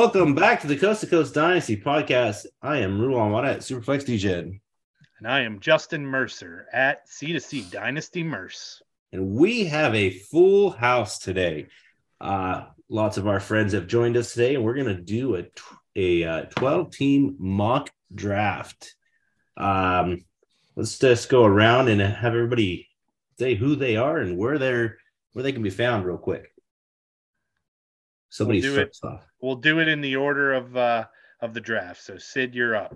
Welcome back to the Coast to Coast Dynasty podcast. I am Ruben Wada at Superflex DJ. And I am Justin Mercer at C2C Dynasty Merce. And we have a full house today. Uh, lots of our friends have joined us today, and we're going to do a, a uh, 12 team mock draft. Um, let's just go around and have everybody say who they are and where they're where they can be found real quick. Somebody we'll starts it, off. We'll do it in the order of uh of the draft. So Sid, you're up.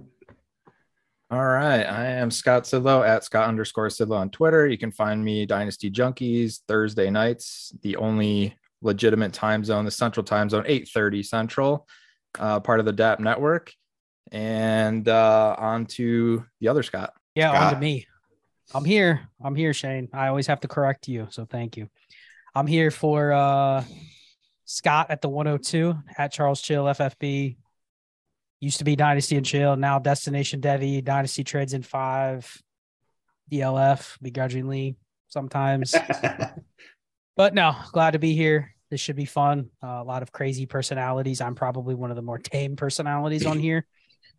All right. I am Scott Sidlow at Scott underscore Sidlow on Twitter. You can find me Dynasty Junkies Thursday nights, the only legitimate time zone, the central time zone, 8:30 Central, uh, part of the DAP network. And uh on to the other Scott. Yeah, Scott. on to me. I'm here. I'm here, Shane. I always have to correct you, so thank you. I'm here for uh Scott at the 102 at Charles Chill FFB. Used to be Dynasty and Chill, now Destination Devy, Dynasty Trades in five, DLF, begrudgingly sometimes. but no, glad to be here. This should be fun. Uh, a lot of crazy personalities. I'm probably one of the more tame personalities on here,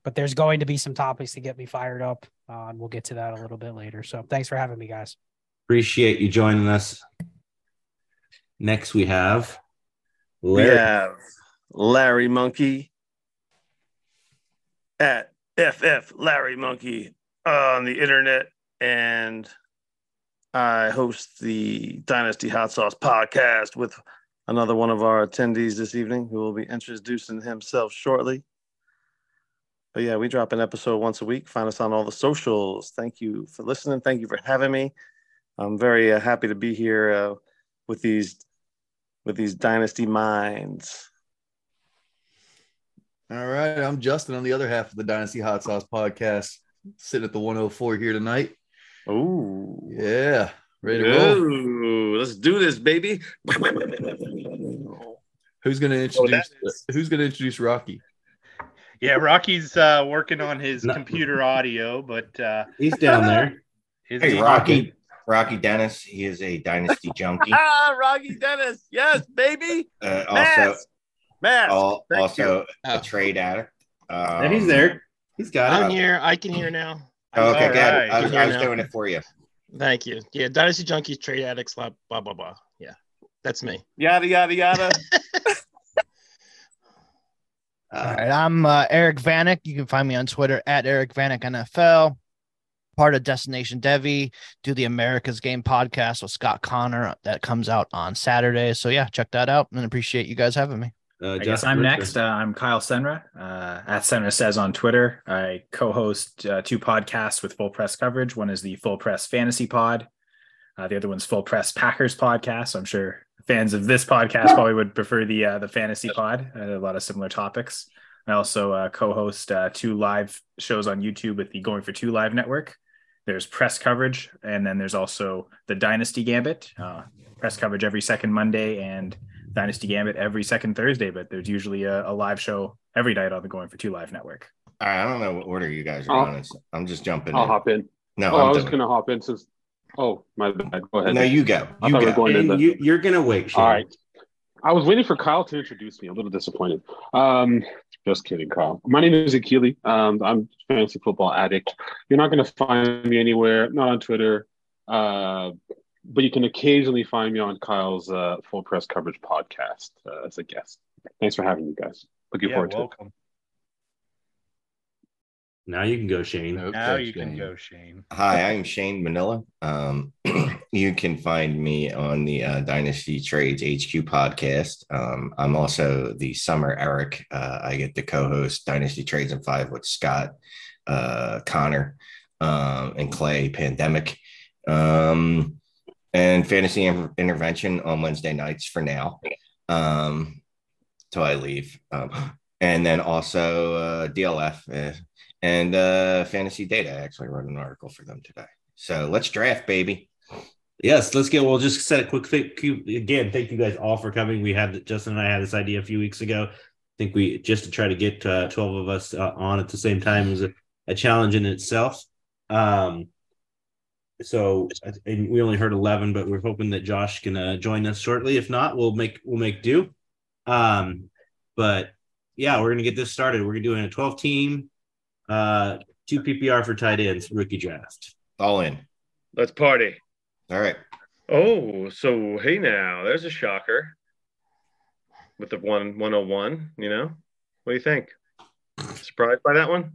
but there's going to be some topics to get me fired up, uh, and we'll get to that a little bit later. So thanks for having me, guys. Appreciate you joining us. Next, we have We have Larry Monkey at FF Larry Monkey on the internet, and I host the Dynasty Hot Sauce podcast with another one of our attendees this evening who will be introducing himself shortly. But yeah, we drop an episode once a week. Find us on all the socials. Thank you for listening. Thank you for having me. I'm very uh, happy to be here uh, with these with these dynasty minds. All right, I'm Justin on the other half of the Dynasty Hot Sauce podcast, sitting at the 104 here tonight. Oh, Yeah, ready to roll. Let's do this, baby. Who's going to introduce? who's going to introduce Rocky? Yeah, Rocky's uh working on his computer audio, but uh He's down there. his Hey, Rocky. Rocky Dennis. He is a dynasty junkie. ah, Rocky Dennis. Yes, baby. Uh, also, Mask. Mask. al- also Oh. a trade addict. Um, And he's there. He's got I'm it. here. I can hear now. Oh, okay, All good. right. I was, Can I was doing it for you. Thank you. Yeah, Dynasty Junkies, trade addicts, blah blah blah blah. Yeah, that's me. Yada yada yada. All right, I'm uh, Eric Vanek. You can find me on Twitter at Eric Vanek NFL. Part of Destination Devy. Do the America's Game podcast with Scott Connor that comes out on Saturday. So yeah, check that out and appreciate you guys having me. Uh, I guess I'm Richard. next. Uh, I'm Kyle Senra uh, at Senra Says on Twitter. I co-host uh, two podcasts with Full Press coverage. One is the Full Press Fantasy Pod. Uh, the other one's Full Press Packers Podcast. So I'm sure fans of this podcast probably would prefer the uh, the Fantasy Pod. Uh, a lot of similar topics. I also uh, co-host uh, two live shows on YouTube with the Going for Two Live Network. There's press coverage, and then there's also the Dynasty Gambit. Uh, press coverage every second Monday and Dynasty Gambit every second Thursday, but there's usually a, a live show every night on the Going for Two Live Network. all right, I don't know what order you guys are I'll- on. I'm just jumping I'll in. hop in. No, oh, I'm was going to hop in since. Oh, my bad. Go ahead. No, you go. I You thought we were go. going in And the- you, you're gonna wait. Shane. All right. I was waiting for Kyle to introduce me. A little disappointed. Um, just kidding, Kyle. My name is Akili. Um, I'm a fantasy football addict. You're not going to find me anywhere, not on Twitter, uh, but you can occasionally find me on Kyle's uh, full press coverage podcast uh, as a guest. Thanks for having me, guys. Looking yeah, forward to it. Welcome. Now you can go, Shane. Okay, Now you can go, Shane. Hi, I'm Shane Manila. Um, you can find me on the uh, Dynasty Trades HQ podcast. Um, I'm also the summer Eric. Uh, I get to co-host Dynasty Trades in Five with Scott, uh, Connor, um, and Clay. Pandemic, um, and Fantasy In- Intervention on Wednesday nights for now, um, till I leave. Um, and then also uh, DLF. And uh, fantasy data. Actually wrote an article for them today. So let's draft, baby. Yes, let's get. We'll just set a quick quick again. Thank you guys all for coming. We had Justin and I had this idea a few weeks ago. I think we just to try to get uh, twelve of us uh, on at the same time is a, a challenge in itself. Um, so we only heard eleven, but we're hoping that Josh can uh, join us shortly. If not, we'll make we'll make do. Um, but yeah, we're gonna get this started. We're doing a 12 team, uh, two PPR for tight ends rookie draft. All in. Let's party. All right. Oh, so hey now, there's a shocker with the one 101, you know? What do you think? Surprised by that one?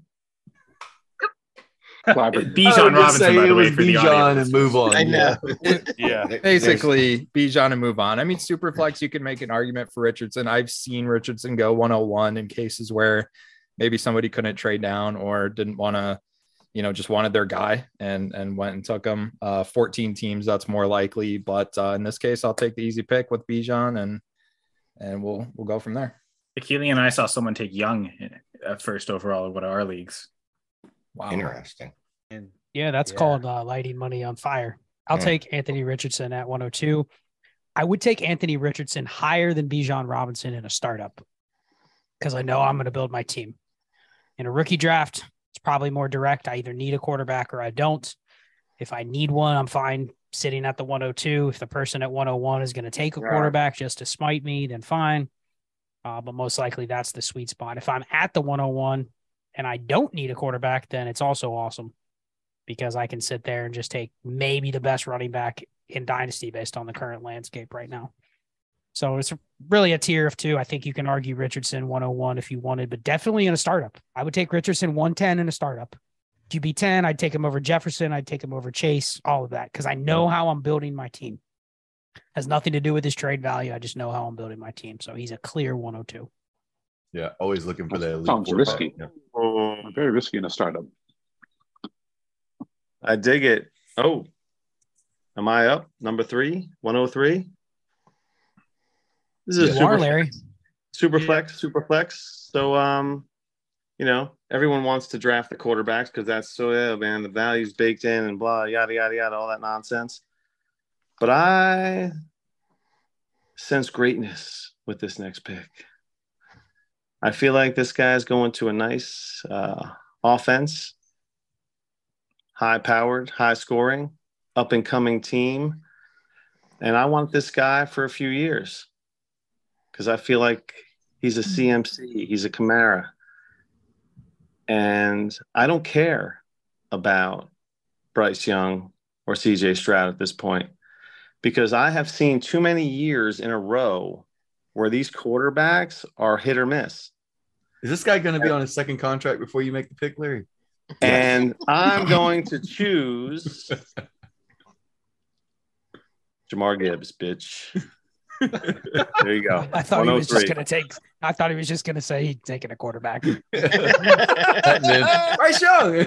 Bijan Robinson, by the way, for the audience. and move on. I know. Yeah. Basically, Bijan and move on. I mean, Superflex, you can make an argument for Richardson. I've seen Richardson go 101 in cases where maybe somebody couldn't trade down or didn't want to, you know, just wanted their guy and and went and took him. Uh, 14 teams, that's more likely. But uh, in this case, I'll take the easy pick with Bijan and and we'll we'll go from there. Keely and I saw someone take Young at first overall in one of our leagues. Wow. Interesting. Yeah, that's Yeah. called uh, lighting money on fire. I'll Yeah. take Anthony Richardson at 102. I would take Anthony Richardson higher than Bijan Robinson in a startup because I know I'm going to build my team. In a rookie draft, it's probably more direct. I either need a quarterback or I don't. If I need one, I'm fine sitting at the 102. If the person at 101 is going to take a quarterback just to smite me, then fine. Uh, but most likely that's the sweet spot. If I'm at the 101 and I don't need a quarterback, then it's also awesome because I can sit there and just take maybe the best running back in Dynasty based on the current landscape right now. So it's really a tier of two. I think you can argue Richardson 101 if you wanted, but definitely in a startup. I would take Richardson 110 in a startup. QB 10, I'd take him over Jefferson. I'd take him over Chase, all of that, because I know how I'm building my team. Has nothing to do with his trade value. I just know how I'm building my team. So he's a clear 102. Yeah, always looking for that. Sounds quarterback. risky. Yeah. Um, Very risky in a startup. I dig it. Oh, am I up? Number three, 103. This is You super, are, Larry. super flex, super flex. So, um, you know, everyone wants to draft the quarterbacks because that's so, yeah, man, the value's baked in and blah, yada, yada, yada, all that nonsense. But I sense greatness with this next pick. I feel like this guy's going to a nice uh, offense, high powered, high scoring, up and coming team. And I want this guy for a few years because I feel like he's a mm-hmm. CMC, he's a Kamara. And I don't care about Bryce Young or CJ Stroud at this point because I have seen too many years in a row where these quarterbacks are hit or miss. Is this guy going to be on his second contract before you make the pick, Larry? And I'm going to choose Jahmyr Gibbs, bitch. there you go. I thought he was just going to take, I thought he was just going to say he'd taken a quarterback. Bryce Young.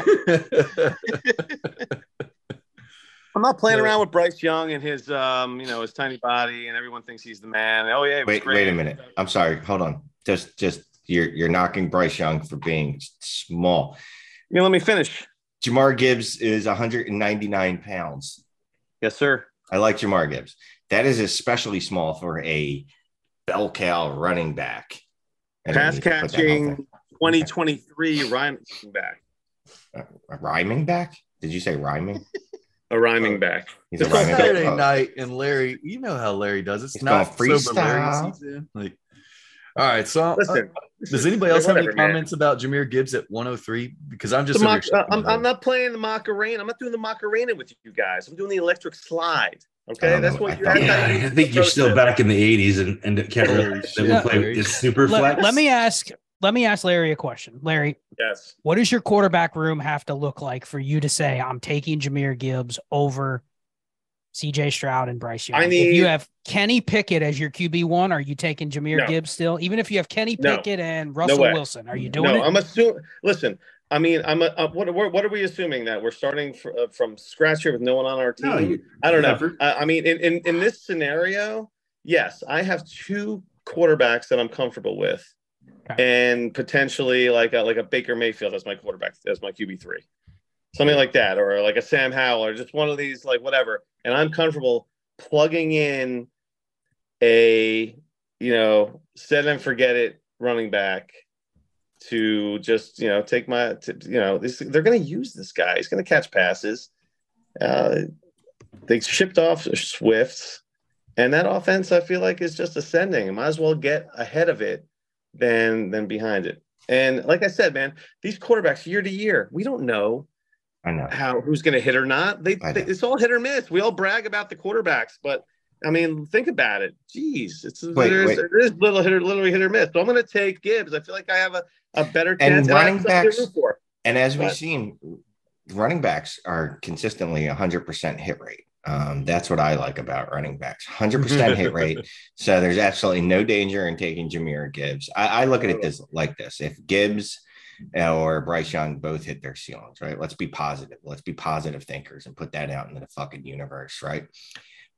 I'm not playing around with Bryce Young and his, um, you know, his tiny body, and everyone thinks he's the man. Oh yeah, Wait, great. wait a minute. I'm sorry. Hold on. Just, just you're you're knocking Bryce Young for being small. You know, let me finish. Jahmyr Gibbs is 199 pounds. Yes, sir. I like Jahmyr Gibbs. That is especially small for a bell cow running back. Pass need to put that out catching 2023 rhyming back, there. A rhyming back? Did you say rhyming? a rhyming back. He's a It's rhyming Saturday back. Oh. night, and Larry, you know how Larry does. It. It's He's not going sober Larry freestyle. Like, all right. So, uh, does anybody else have any whatever, man. comments about Jahmyr Gibbs at 103? Because I'm just. Mac- under- uh, I'm, I'm not playing the Macarena. I'm not doing the Macarena with you guys. I'm doing the electric slide. I Okay, um, that's know. what I you. thought- that's Yeah, I think you're still approach uh, back in the 80s and, and can't Holy realize that we play Larry. it's super let, flex. let me ask, let me ask Larry a question. Larry, Yes. what does your quarterback room have to look like for you to say I'm taking Jahmyr Gibbs over CJ Stroud and Bryce Young? I if you have Kenny Pickett as your QB one, are you taking Jahmyr No. Gibbs still? Even if you have Kenny No. Pickett and Russell way. Wilson, are you doing no, it? I'm assuming. Listen, I mean, I'm. A, uh, what, what? What are we assuming that we're starting fr- uh, from scratch here with no one on our team? No, you- I don't know. I, I mean, in, in in this scenario, yes, I have two quarterbacks that I'm comfortable with, Okay. and potentially like a, like a Baker Mayfield as my quarterback as my QB three, something like that, or like a Sam Howell, or just one of these like whatever, and I'm comfortable plugging in a you know set and forget it running back to just you know take my to, you know this, they're going to use this guy he's going to catch passes uh, they shipped off swift and that offense i feel like is just ascending might as well get ahead of it than than behind it. And like I said, man, these quarterbacks year to year, we don't know I know. how who's going to hit or not. They, they it's all hit or miss. We all brag about the quarterbacks, but I mean, think about it. Jeez, it's Wait, there's, wait. there is little hit or literally hit or miss. So I'm going to take Gibbs. I feel like I have a, a better chance. And running backs, for. and as we've seen, running backs are consistently 100% hit rate. Um, that's what I like about running backs 100% hit rate. So there's absolutely no danger in taking Jahmyr Gibbs. I, I look at it this like this if Gibbs or Bryce Young both hit their ceilings, right? Let's be positive. Let's be positive thinkers and put that out into the fucking universe, right?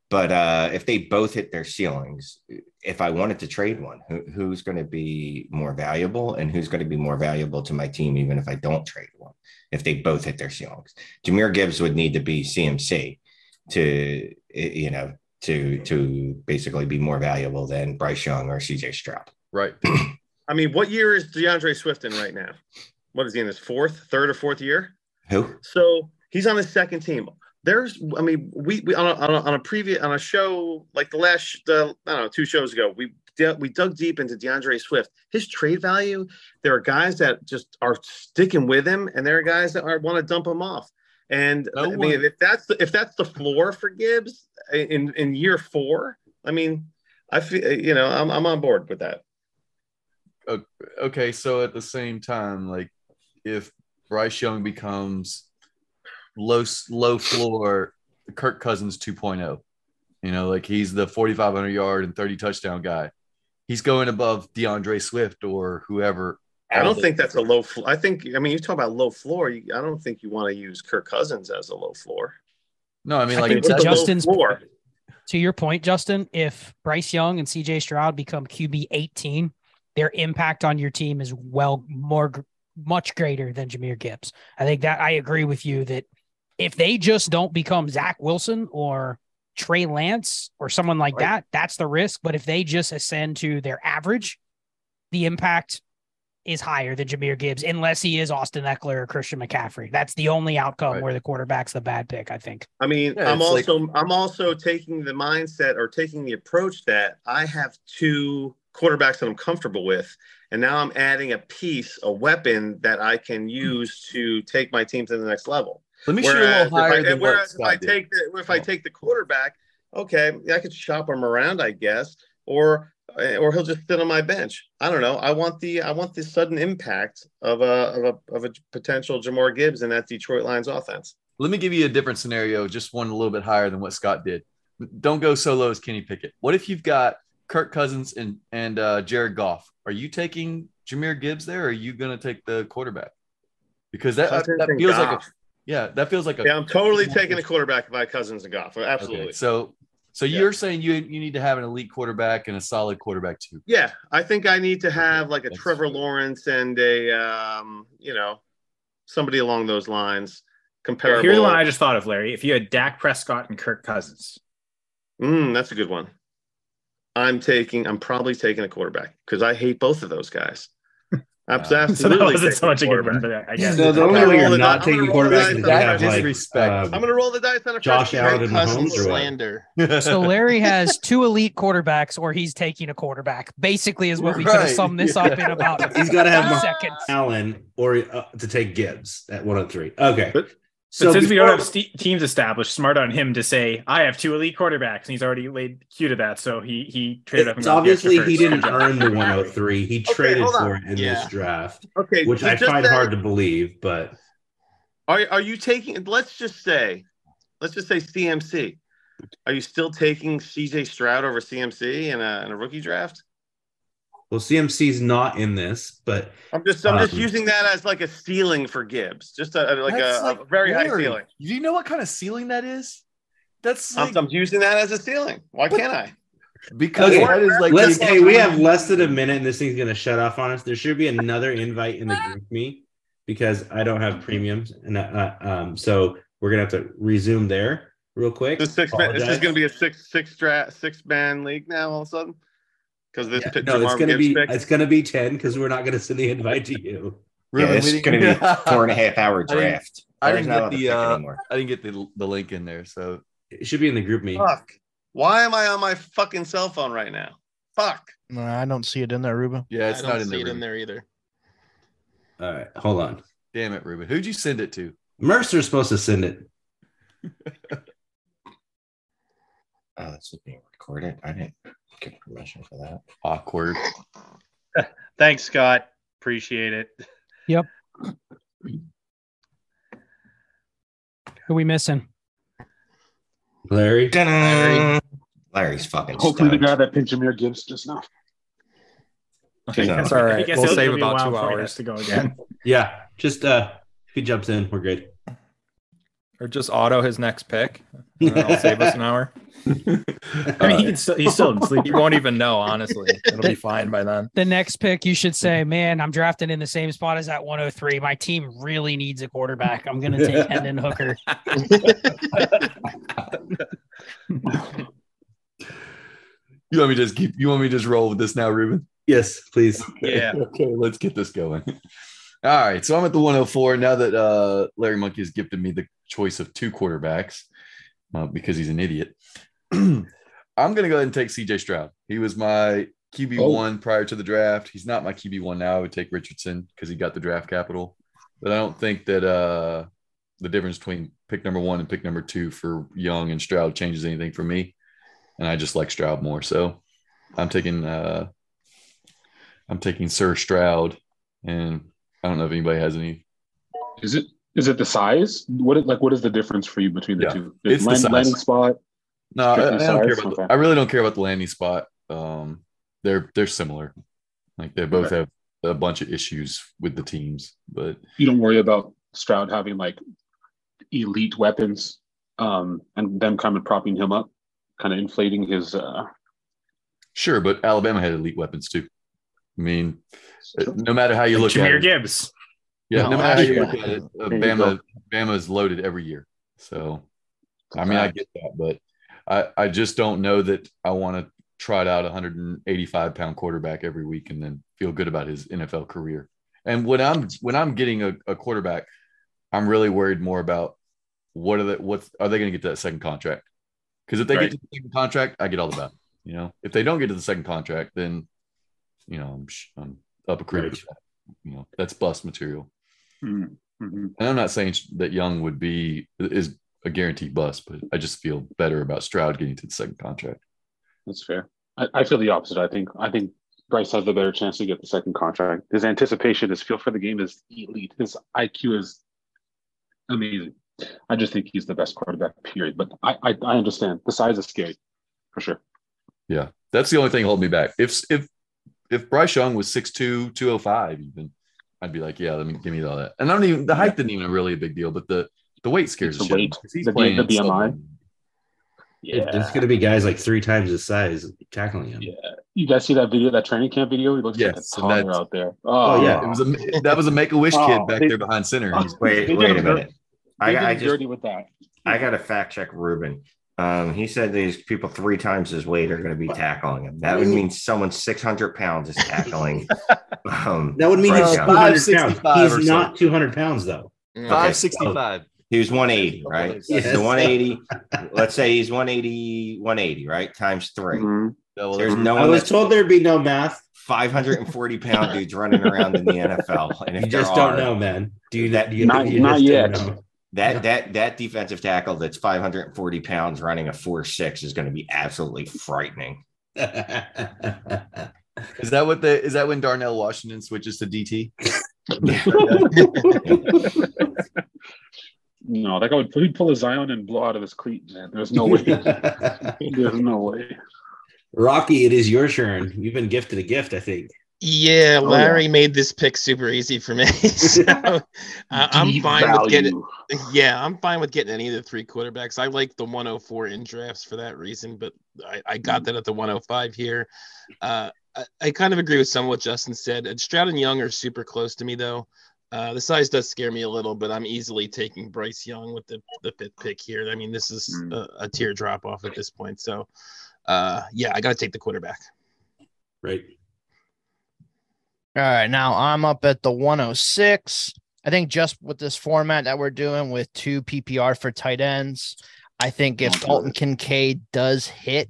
But uh, if they both hit their ceilings, if I wanted to trade one, who, who's going to be more valuable and who's going to be more valuable to my team, even if I don't trade one, if they both hit their ceilings? Jahmyr Gibbs would need to be CMC to, you know, to to basically be more valuable than Bryce Young or CJ Stroud. Right. I mean, what year is D'Andre Swift in right now? What is he in his fourth, third, or fourth year? Who? So he's on his second team. There's, I mean, we, we on, a, on, a, on a previous on a show like the last, uh, I don't know, two shows ago, we we dug deep into D'Andre Swift. His trade value. There are guys that just are sticking with him, and there are guys that are want to dump him off. And No I mean, one- if that's the, if that's the floor for Gibbs in in year four, I mean, I feel you know I'm I'm on board with that. okay, so at the same time, like if Bryce Young becomes low low floor Kirk Cousins 2.0, you know, like he's the 4,500 yard and 30 touchdown guy. He's going above D'Andre Swift or whoever. I don't think that's a low. Fl- I think. I mean, you talk about low floor. You, I don't think you want to use Kirk Cousins as a low floor. No, I mean like think to What's a low Justin's floor? to your point, Justin, if Bryce Young and CJ Stroud become QB 18, their impact on your team is well more much greater than Jahmyr Gibbs. I think that I agree with you that if they just don't become Zach Wilson or Trey Lance or someone like that, that's the risk. But if they just ascend to their average, the impact is higher than Jahmyr Gibbs, unless he is Austin Ekeler or Christian McCaffrey. That's the only outcome Right. where the quarterback's the bad pick, I think. I mean, Yeah, I'm it's like- also I'm also taking the mindset or taking the approach that I have two quarterbacks that I'm comfortable with, and now I'm adding a piece, a weapon that I can hmm. use to take my team to the next level. Let me shoot a little if higher I, than whereas if I take the if I Oh. take the quarterback, okay, I could shop him around, I guess, or or he'll just sit on my bench. I don't know. I want the I want the sudden impact of a of a of a potential Jahmyr Gibbs in that Detroit Lions offense. Let me give you a different scenario, just one a little bit higher than what Scott did. Don't go so low as Kenny Pickett. What if you've got Kirk Cousins and and uh, Jared Goff? Are you taking Jahmyr Gibbs there, or are you going to take the quarterback? Because that that feels like a Goff. Yeah, that feels like a Yeah, I'm totally taking a quarterback by Cousins and Goff. Absolutely. Okay, so so Yeah. you're saying you you need to have an elite quarterback and a solid quarterback too. Yeah, I think I need to have like a That's- Trevor Lawrence and a um, you know, somebody along those lines. Comparable. Here's the one I just thought of, Larry. If you had Dak Prescott and Kirk Cousins, Mm, that's a good one. I'm taking. I'm probably taking a quarterback because I hate both of those guys. Abs- so that wasn't so much a good one, quarterback. but I guess So the only way you're not taking gonna quarterback is on if the you That have first- like disrespect. uh, I'm gonna roll the dice on a Josh first- Allen and Cousins Mahomes or slander. So Larry has two elite quarterbacks, or he's taking a quarterback. Basically, is what we could have Right. summed this up in about He's got to have seconds. Allen or uh, to take Gibbs at 103. Okay. But- So since we don't have ste teams established, smart on him to say I have two elite quarterbacks, and he's already laid cue to that. So he he traded up. and It's got the extra obviously he didn't Good job. earn the 103. He traded on. for it in this draft, Okay, which I find say- hard to believe. But Are are you taking? Let's just say, let's just say CMC. Are you still taking CJ Stroud over CMC in a in a rookie draft? Well, CMC's not in this, but I'm just I'm just Um, using that as like a ceiling for Gibbs, just a, like, a, That's a like very high ceiling. Do you know what kind of ceiling that is? That's I'm, I'm using that as a ceiling. Why What? can't I? because Okay, that is like let's. taking- Hey, we have less than a minute, and this thing's gonna shut off on us. There should be another invite in the GroupMe because I don't have premiums, and uh, um, so we're gonna have to resume there real quick. This six man, this is going to be a six six dra- six man league now all of a sudden because this Yeah, J- no, it's gonna be pick. it's gonna be ten because we're not gonna send the invite to you. Yeah, Ruben, it's gonna be four and a half hour I didn't- draft. I didn't get the uh. I didn't get the the link in there, so It should be in the GroupMe. Fuck. Why am I on my fucking cell phone right now? Fuck. No, I don't see it in there, Ruben. Yeah, it's I don't not in see there. it in there either. All right, hold on. Damn it, Ruben. Who'd you send it to? Mercer's supposed to send it. Oh, this is being recorded. I didn't get permission for that. Awkward. Thanks, Scott. Appreciate it. Yep. Who we missing? Larry. Larry. Larry's fucking Hopefully, the guy that picked Jahmyr Gibbs just now. Okay, that's all I right. guess We'll save about two hours to go again. Yeah, just uh, if he jumps in, we're good. Or just auto his next pick. And then I'll save us an hour. I mean, he can still, he's still in sleep. He won't even know, honestly. It'll be fine by then. The next pick, you should say, "Man, I'm drafting in the same spot as that 103. My team really needs a quarterback. I'm going to take Hendon Hooker." You want me to just keep? You want me to just roll with this now, Ruben? Yes, please. Yeah. Okay, let's get this going. All right, so I'm at the 104 now that uh, Larry Monkey has gifted me the choice of two quarterbacks uh, because he's an idiot. I'm going to go ahead and take CJ Stroud. He was my QB one prior to the draft. He's not my QB one now. I would take Richardson because he got the draft capital, but I don't think that uh, the difference between pick number one and pick number two for Young and Stroud changes anything for me, and I just like Stroud more. So I'm taking uh, I'm taking Sir Stroud, and I don't know if anybody has any. Is it is it the size? What like what is the difference for you between the Yeah, two? it's the size. landing spot. No, I, I don't care about. The, I really don't care about the landing spot. Um, they're they're similar. Like they both Okay. have a bunch of issues with the teams, but You don't worry about Stroud having like elite weapons, um, and them kind of propping him up, kind of inflating his. uh sure. But Alabama had elite weapons too. I mean, no matter how you look at it. Jahmyr it, Gibbs. yeah, no No, matter how you look at it, uh, there you Bama is loaded every year. So, I mean, I get that, but I I just don't know that I want to trot out a 185 pound quarterback every week and then feel good about his NFL career. And when I'm when I'm getting a, a quarterback, I'm really worried more about what are the what's are they going to get to that second contract? Because if they Right. get to the second contract, I get all about it. You know, if they don't get to the second contract, then you know I'm, I'm up a creek. Right. You know, that's bust material. mhm, mhm. And I'm not saying that Young would be is a guaranteed bust, but I just feel better about Stroud getting to the second contract. That's fair. I, I feel the opposite. I think I think Bryce has the better chance to get the second contract. His anticipation, his feel for the game is elite. His IQ is amazing. I just think he's the best quarterback. Period. But I I, I understand the size is scary, for sure. Yeah, that's the only thing holding me back. If if if Bryce Young was 6'2", 205 even, I'd be like, yeah, let me give me all that. And I don't even the height didn't even really a big deal, but the the weight scares It's the the shit. weight, out of me, 'cause He's the- playing the BMI. Southern. It- There's going to be guys like three times his size tackling him. Yeah. You guys see that video, that training camp video? He looks Yes, like and a toddler out there. Oh Oh, yeah, it was a that was a Make a Wish Oh, kid back they- there behind center. He's- Wait, wait a minute. I, I just dirty with that. I got to fact check Ruben. Um, he said these people three times his weight are going to be tackling him. That would mean someone 600 pounds is tackling. um, That would mean he's Young. 200 pounds. 565 He's not 200 pounds though. Mm. Okay, 565. He was 180, right? Yes. So 180. let's say he's 180, 180, right? Times 3 Mhm. Double There's no I was told there'd be no math. 540 pound dudes running around in the NFL. And if You there just don't are, know, man. Do you, That- do you, Not- you not just don't yet. Know? That that that defensive tackle that's 540 pounds running a four six is going to be absolutely frightening. Is that what the is that when Darnell Washington switches to DT? No, that guy would he'd pull a Zion and blow out of his cleat, man. There's no way. There's no way. Rocky, it is your turn. You've been gifted a gift, I think. Yeah, Oh, Larry made this pick super easy for me. so uh, I'm Deep fine with getting. Yeah, I'm fine with getting any of the three quarterbacks. I like the 104 in drafts for that reason, but I, I got that at the 105 here. Uh, I, I kind of agree with some of what Justin said. Uh, Stroud and Young are super close to me, though. Uh, the size does scare me a little, but I'm easily taking Bryce Young with the, the fifth pick here. I mean, this is Hmm. a, a tear drop off at this point. So, uh, yeah, I got to take the quarterback. Right. All right, now I'm up at the 106. I think just with this format that we're doing with two PPR for tight ends, I think if Dalton Kincaid does hit,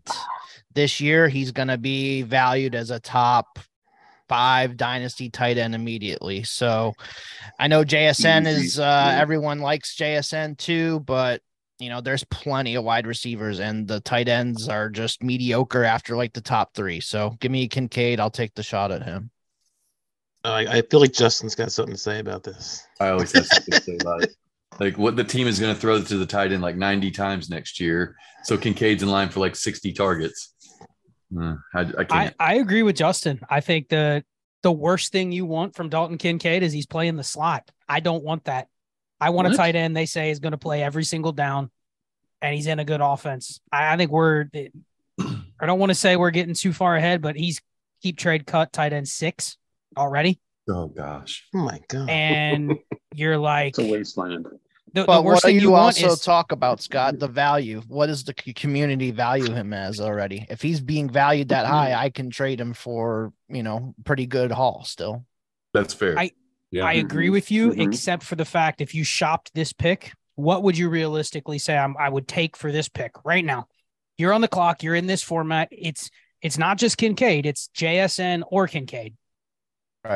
This year, he's going to be valued as a top five dynasty tight end immediately. So I know JSN is, uh, everyone likes JSN too, but you know, there's plenty of wide receivers and the tight ends are just mediocre after like the top three. So give me Kincaid. I'll take the shot at him. Uh, I, I feel like Justin's got something to say about this. I always have something to say about it. Like what the team is going to throw to the tight end like 90 times next year. So Kincaid's in line for like 60 targets. Uh, I, I I, can't. I agree with Justin. I think the the worst thing you want from Dalton Kincaid is he's playing the slot. I don't want that. I want a tight end they say is going to play every single down and he's in a good offense. I, I think we're I don't want to say we're getting too far ahead, but he's keep trade cut tight end six already. oh gosh. Oh my god. And you're like It's a wasteland. the, the But worst what do you, you also is talk about, Scott? The value. What does the community value him as already? If he's being valued that high, I can trade him for you know pretty good haul still. That's fair. I- Yeah. I agree with you, Mhm. except for the fact if you shopped this pick, what would you realistically say I'm, I would take for this pick right now? You're on the clock. You're in this format. It's it's not just Kincaid. It's JSN or Kincaid.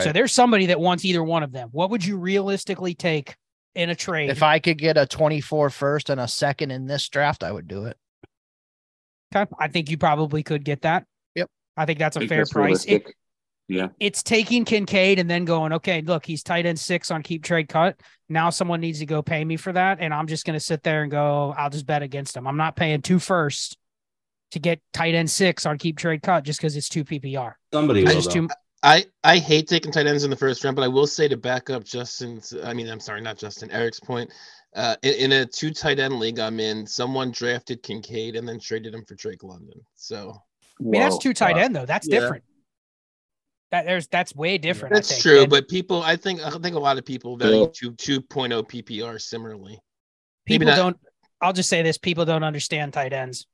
So there's somebody that wants either one of them. What would you realistically take in a trade? if I could get a 24 first and a second in this draft, I would do it. Okay, I think you probably could get that. Yep. I think that's a think fair that's price. It, yeah. it's taking Kincaid and then going, okay, look, he's tight end six on keep trade cut. Now someone needs to go pay me for that. And I'm just going to sit there and go, I'll just bet against him. I'm not paying two first to get tight end six on keep trade cut just because it's two PPR. Somebody will. too, I I hate taking tight ends in the first round, but I will say to back up Justin's. I mean, I'm sorry, not Justin. Eric's point. Uh, in, in a two tight end league I'm in, someone drafted Kincaid and then traded him for Drake London. So I mean, that's Whoa. two tight wow. end though. That's Yeah. different. That there's that's way different. I that's think. true, And but people, I think, I think a lot of people value two 2.0 PPR similarly. people not- don't. I'll just say this: people don't understand tight ends.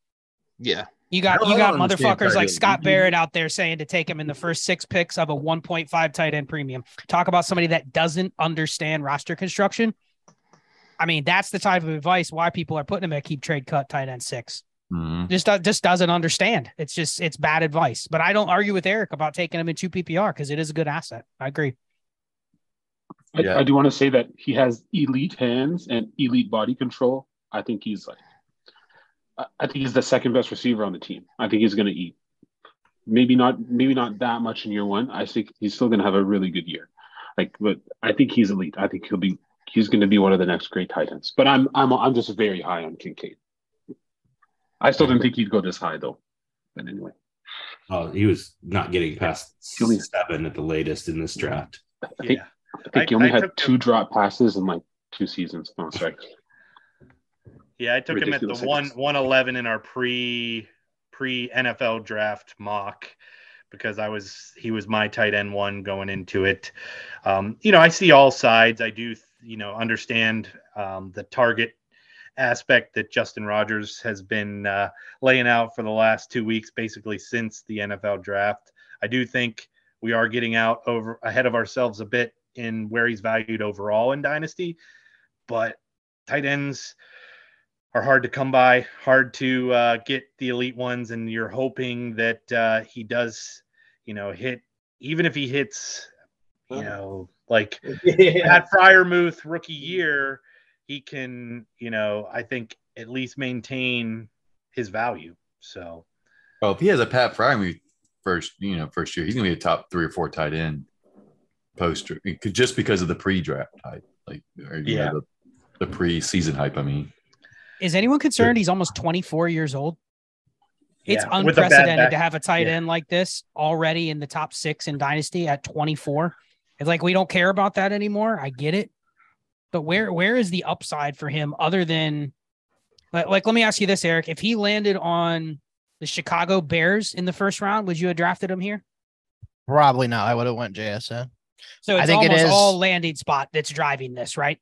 Yeah, You got I you got motherfuckers like. Scott Barrett out there saying to take him in the first six picks of a 1.5 tight end premium. Talk about somebody that doesn't understand roster construction. I mean, that's the type of advice why people are putting him at keep trade cut tight end six. Mhm. Just just doesn't understand. It's just it's bad advice. But I don't argue with Eric about taking him in two PPR because it is a good asset. I agree. I, Yeah. I do want to say that he has elite hands and elite body control. I think he's like, I- I think he's the second best receiver on the team. I think he's going to eat. Maybe not, maybe not that much in year one. I think he's still going to have a really good year. Like, but I think he's elite. I think he'll be, he's going to be one of the next great Titans. But I'm, I'm, I'm just very high on Kincaid. I still didn't think he'd go this high though. But anyway, Oh, he was not getting past Julian. seven at the latest in this draft. I think, Yeah. I think he only I had two him- drop passes in like two seasons. No, sorry. Yeah, I took him at the one one eleven in our pre pre NFL draft mock because I was he was my tight end one going into it. Um, you know, I see all sides. I do you know understand um, the target aspect that Justin Rogers has been uh, laying out for the last two weeks, basically since the NFL draft. I do think we are getting out over ahead of ourselves a bit in where he's valued overall in Dynasty, but tight ends are hard to come by, hard to uh, get the elite ones, and you're hoping that uh, he does, you know, hit even if he hits, you know, like Pat Freiermuth rookie year, he can, you know, I think at least maintain his value. So Oh, if he has a Pat Freiermuth first, you know, first year, he's gonna be a top three or four tight end poster just because of the pre-draft hype, like or, you know, Yeah. the, the pre-season hype. I mean, Is anyone concerned he's almost 24 years old? It's yeah, with a bad unprecedented to have a tight yeah. end like this already in the top six in Dynasty at 24. It's like we don't care about that anymore. I get it. But where where is the upside for him other than like, like let me ask you this, Eric. If he landed on the Chicago Bears in the first round, would you have drafted him here? Probably not. I would have went JSN. So I it's think it almost is- all landing spot that's driving this, right?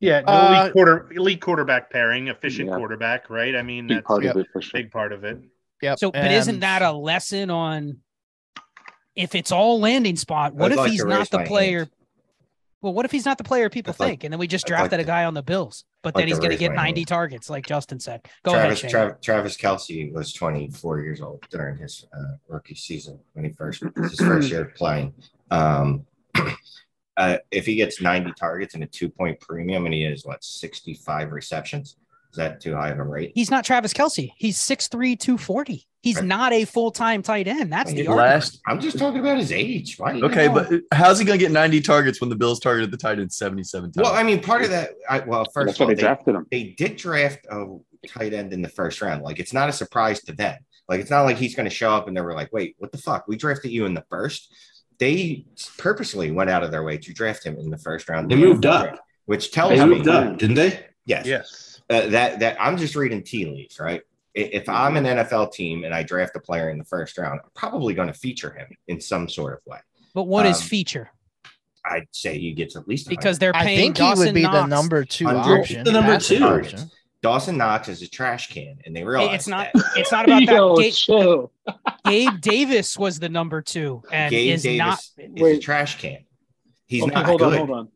Yeah, the Uh, elite quarter elite quarterback pairing, efficient Yeah. quarterback, right? I mean, Big that's part a of it for sure. big part of it. Yep. So, but isn't that a lesson on if it's all landing spot? What I'd if like he's not the player? hand. Well, what if he's not the player people That's like- think, and then we just that's like drafted a guy on the Bills, but like then he's the going to get 90 league. targets, like Justin said. Go Travis, ahead, Shane. Travis Kelce was 24 years old during his uh, rookie season when he first his first year playing. Um, uh, if he gets 90 targets and a two point premium and he has what 65 receptions, is that too high of a rate? He's not Travis Kelce. He's 6'3, 240. He's Right. not a full time tight end. That's the Last I'm just talking about his age. Why do you okay, but how's he gonna get 90 targets when the Bills targeted the tight end 77 times? well, I mean, part of that. I, well, first That's of all, why they they, drafted him. they did draft a tight end in the first round. Like, it's not a surprise to them. Like, it's not like he's going to show up and they were like, "Wait, what the fuck? We drafted you in the first. They purposely went out of their way to draft him in the first round. They moved up. which tells They me moved up, didn't they? yes, Yes. uh, that that I'm just reading tea leaves, right? If I'm an NFL team and I draft a player in the first round, I'm probably going to feature him in some sort of way. But what is Um, feature? I'd say he gets at least a Because they're paying. I think Dawson he would be the number two option. the number passing two. option. Dawson Knox is a trash can, and they realize It's not. that. It's not about Yo, that. Gabe, chill. Gabe Davis was the number two, and Gabe is Davis not. is a Wait. trash can. He's okay, not hold good. on, hold on.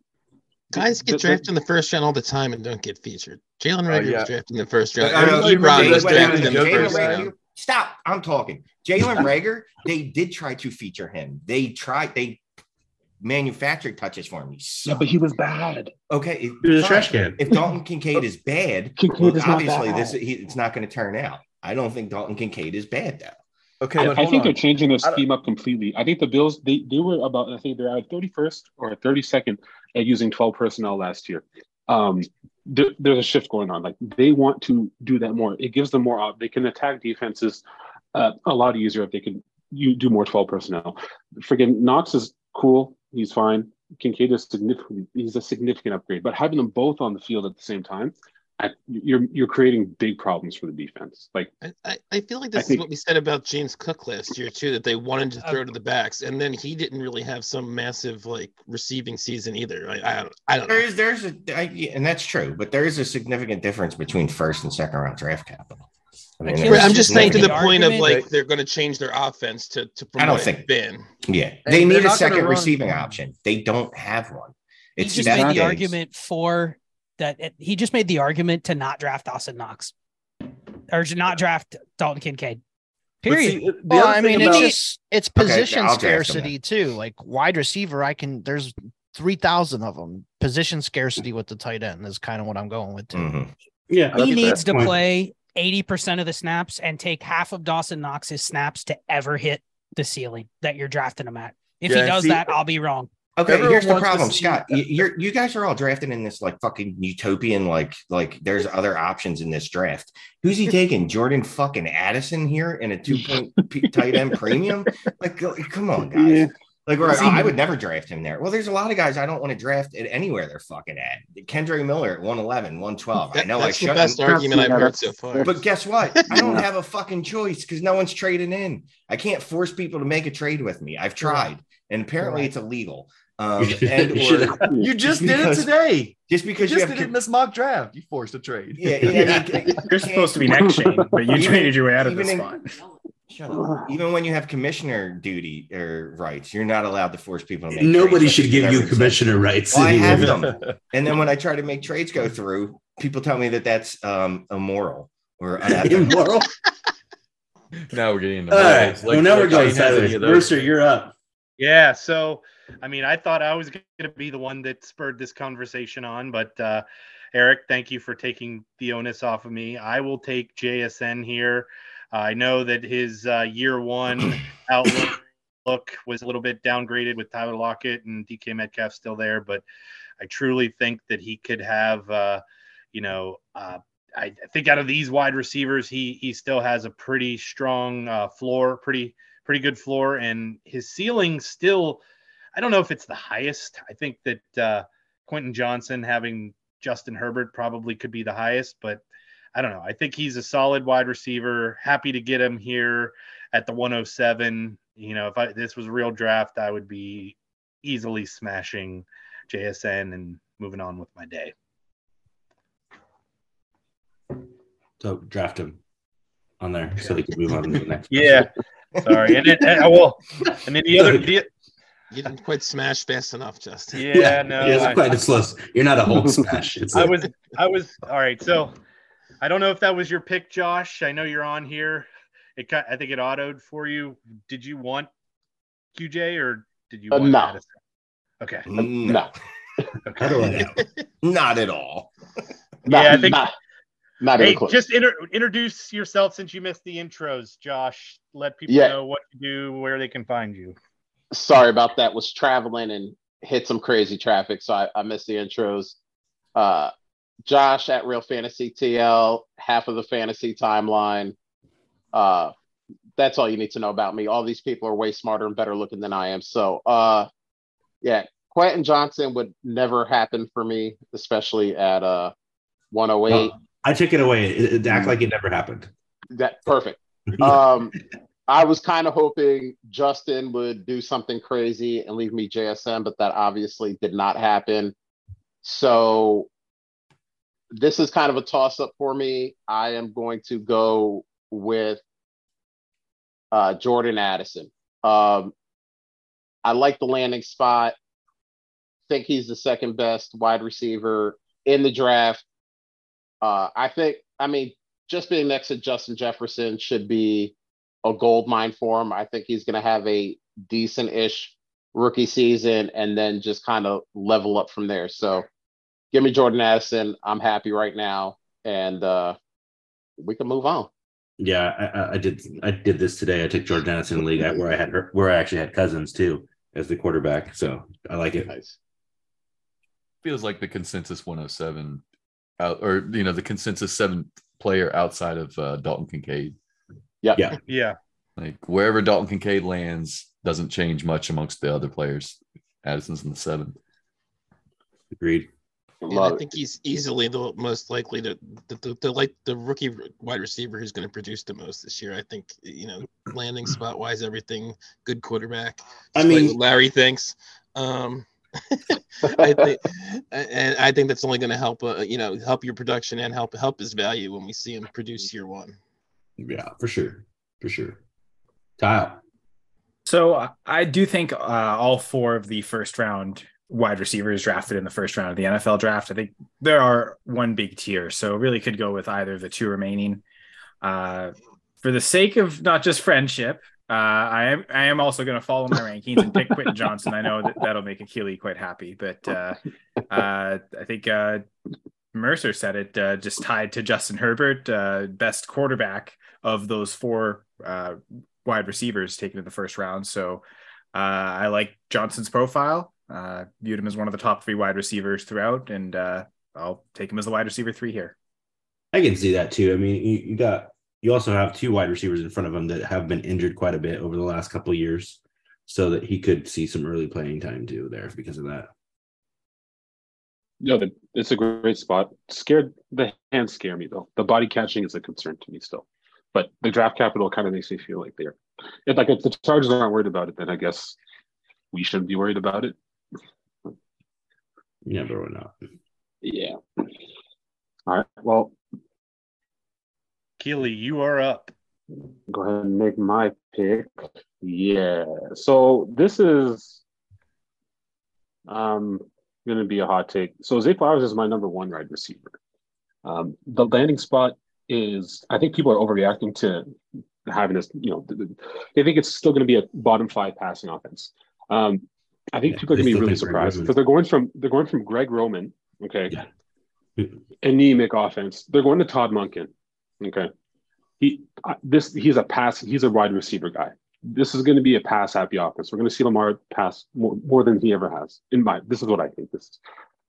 Guys get The- the- drafted in the first round all the time and don't get featured. Jalen Oh, Reagor yeah. was drafted in the first round. Eric uh, Ebron Jalen- was wait, drafted wait, in the Jalen first Reagor- round. Stop! I'm talking. Jalen Reagor. They did try to feature him. They tried. They manufactured touches for him. He Yeah, but he was bad. okay. it- He was a trash can. If Dalton Kincaid is bad, Kincaid well, is obviously bad. this he, it's not going to turn out. I don't think Dalton Kincaid is bad though. okay, I, but I think on. they're changing their scheme up completely. I think the Bills they, they were about I think they're at 31st or 32nd at using 12 personnel last year. Um, there, there's a shift going on. Like they want to do that more. It gives them more. op- They can attack defenses uh, a lot easier if they can you do more 12 personnel. Friggin' Knox is cool. He's fine. Kincaid is significantly he's a significant upgrade. But having them both on the field at the same time, I, you're you're creating big problems for the defense. Like I, I, I feel like I this think- is what we said about James Cook last year too, that they wanted to Uh, throw to the backs, and then he didn't really have some massive like receiving season either. I, I don't, I don't know. There is there's a I, and that's true, but there is a significant difference between first and second round draft capital. I mean, Achilles there's I'm just saying to the significant- point of like they're going to change their offense to to I don't promote think- Ben. Yeah, they they're need a second receiving option. They don't have one. He just made the decades. argument for that. it- he just made the argument to not draft Austin Knox or to not draft Dalton Kincaid. But Period. see, Well, I mean, about- it's just it's position I'll draft him scarcity too. Like wide receiver, I can. There's three thousand of them. Position scarcity with the tight end is kind of what I'm going with too. Mhm. Yeah, he needs to point. play 80% of the snaps and take half of Dawson Knox's snaps to ever hit the ceiling that you're drafting him at. If Yeah, he does see- that, I'll be wrong. Okay, Everyone here's the problem, Scott. You, you're you guys are all drafting in this like fucking utopian like like there's other options in this draft. Who's he taking? Jordan fucking Addison here in a two point tight end premium? Like, come on, guys. Yeah. Like, where See- I would never draft him there. Well, there's a lot of guys I don't want to draft at anywhere they're fucking at. Kendre Miller at 111, 112. I That- know I that's the shouldn't. best argument I've Yeah, heard so far. But guess what? I don't have a fucking choice because no one's trading in. I can't force people to make a trade with me. I've tried, and apparently it's illegal. Um, and You or, you just did it today. just because you, just have did it in this mock draft. You forced a trade. yeah, yeah, yeah, You're supposed to be next, Shane, but you Even- traded your way out of even this in- spot. Shut up. Even when you have commissioner duty or rights, you're not allowed to force people to make. Nobody trades. should give you Whatever it commissioner rights. Well, I have them, and then when I try to make trades go through, people tell me that that's um, immoral or unethical. Immoral. Now we're getting into All right. morals. well, now we're like going Shane has any sideways. of those. Mercer, you're up. Yeah. So, I mean, I thought I was going to be the one that spurred this conversation on, but uh, Eric, thank you for taking the onus off of me. I will take JSN here. I know that his uh, year one outlook look was a little bit downgraded with Tyler Lockett and DK Metcalf still there, but I truly think that he could have, uh, you know, uh, I I think out of these wide receivers, he he still has a pretty strong uh, floor, pretty pretty good floor, and his ceiling still. I don't know if it's the highest. I think that uh, Quentin Johnston having Justin Herbert probably could be the highest, but I don't know. I think he's a solid wide receiver. Happy to get him here at the 107. You know, if I, this was a real draft, I would be easily smashing JSN and moving on with my day. So draft him on there so they can move on to the next. Yeah. Sorry. And then, and, well, and then the other, the, You didn't quite smash fast enough, Justin. Yeah, no. yeah, it's I- quite a slow. You're not a whole smash. It's I a- was I was all right. So I don't know if that was your pick, Josh. I know you're on here. It got, I think it autoed for you. Did you want QJ or did you Uh, want no. Madison? Okay. No, How do I know? not at all. Not, Yeah, I think- not, not Hey, just inter- introduce yourself since you missed the intros, Josh. Let people Yeah. know what you do, where they can find you. Sorry about that. Was traveling and hit some crazy traffic, so I, I missed the intros. Uh, Josh at Real Fantasy TL, half of the fantasy timeline. Uh, that's all you need to know about me. All these people are way smarter and better looking than I am. So, uh, yeah, Quentin Johnston would never happen for me, especially at uh 108. Well, I took it away. It, it act like it never happened. That perfect. Um, I was kind of hoping Justin would do something crazy and leave me JSN, but that obviously did not happen. So this is kind of a toss up for me. I am going to go with uh, Jordan Addison. Um, I like the landing spot. Think he's the second best wide receiver in the draft. Uh, I think, I mean, just being next to Justin Jefferson should be a gold mine for him. I think he's going to have a decent ish rookie season and then just kind of level up from there. So give me Jordan Addison. I'm happy right now. And uh, we can move on. Yeah, I, I- I did. I did this today. I took Jordan Addison in the league where I had her, where I actually had Cousins too as the quarterback. So I like it. Nice. Feels like the consensus 107 out, or you know, the consensus seventh player outside of uh, Dalton Kincaid. Yeah. Yeah. Yeah. Like wherever Dalton Kincaid lands doesn't change much amongst the other players. Addison's in the seventh. Agreed. And Love I it. think he's easily the most likely to the, the, the like the rookie wide receiver who's going to produce the most this year. I think you know landing spot wise, everything good quarterback. I mean- Larry thinks. Um, I think, and I think that's only going to help. Uh, you know, help your production and help help his value when we see him produce year one. Yeah, for sure, for sure. Kyle. So uh, I do think uh, all four of the first round wide receivers drafted in the first round of the NFL draft. I think there are one big tier, so really could go with either of the two remaining. Uh, for the sake of not just friendship, uh, I am I am also going to follow my rankings and pick Quentin Johnston. I know that that'll make Achille quite happy, but uh, uh, I think uh, Mercer said it uh, just tied to Justin Herbert, uh, best quarterback of those four uh, wide receivers taken in the first round. So uh, I like Johnston's profile. Uh, viewed him as one of the top three wide receivers throughout, and uh, I'll take him as the wide receiver three here. I can see that too. I mean, you, you got you also have two wide receivers in front of him that have been injured quite a bit over the last couple of years, so that he could see some early playing time too there because of that. No, the, it's a great spot. Scared the hands scare me though. The body catching is a concern to me still, but the draft capital kind of makes me feel like they're. If like if the Chargers aren't worried about it, then I guess we shouldn't be worried about it. Yeah, but we're not. Yeah. All right. Well, Keely, you are up. go ahead and make my pick. Yeah. So this is um going to be a hot take. So Zay Flowers is my number one wide receiver. Um, the landing spot is, I think people are overreacting to having this. You know, th- th- they think it's still going to be a bottom five passing offense. Um, I think Yeah, people are going to be really surprised because they're going from they're going from Greg Roman, okay, Yeah. anemic offense. They're going to Todd Monken, okay. He uh, this he's a pass. He's a wide receiver guy. This is going to be a pass happy offense. We're going to see Lamar pass more, more than he ever has. In my this is what I think this is.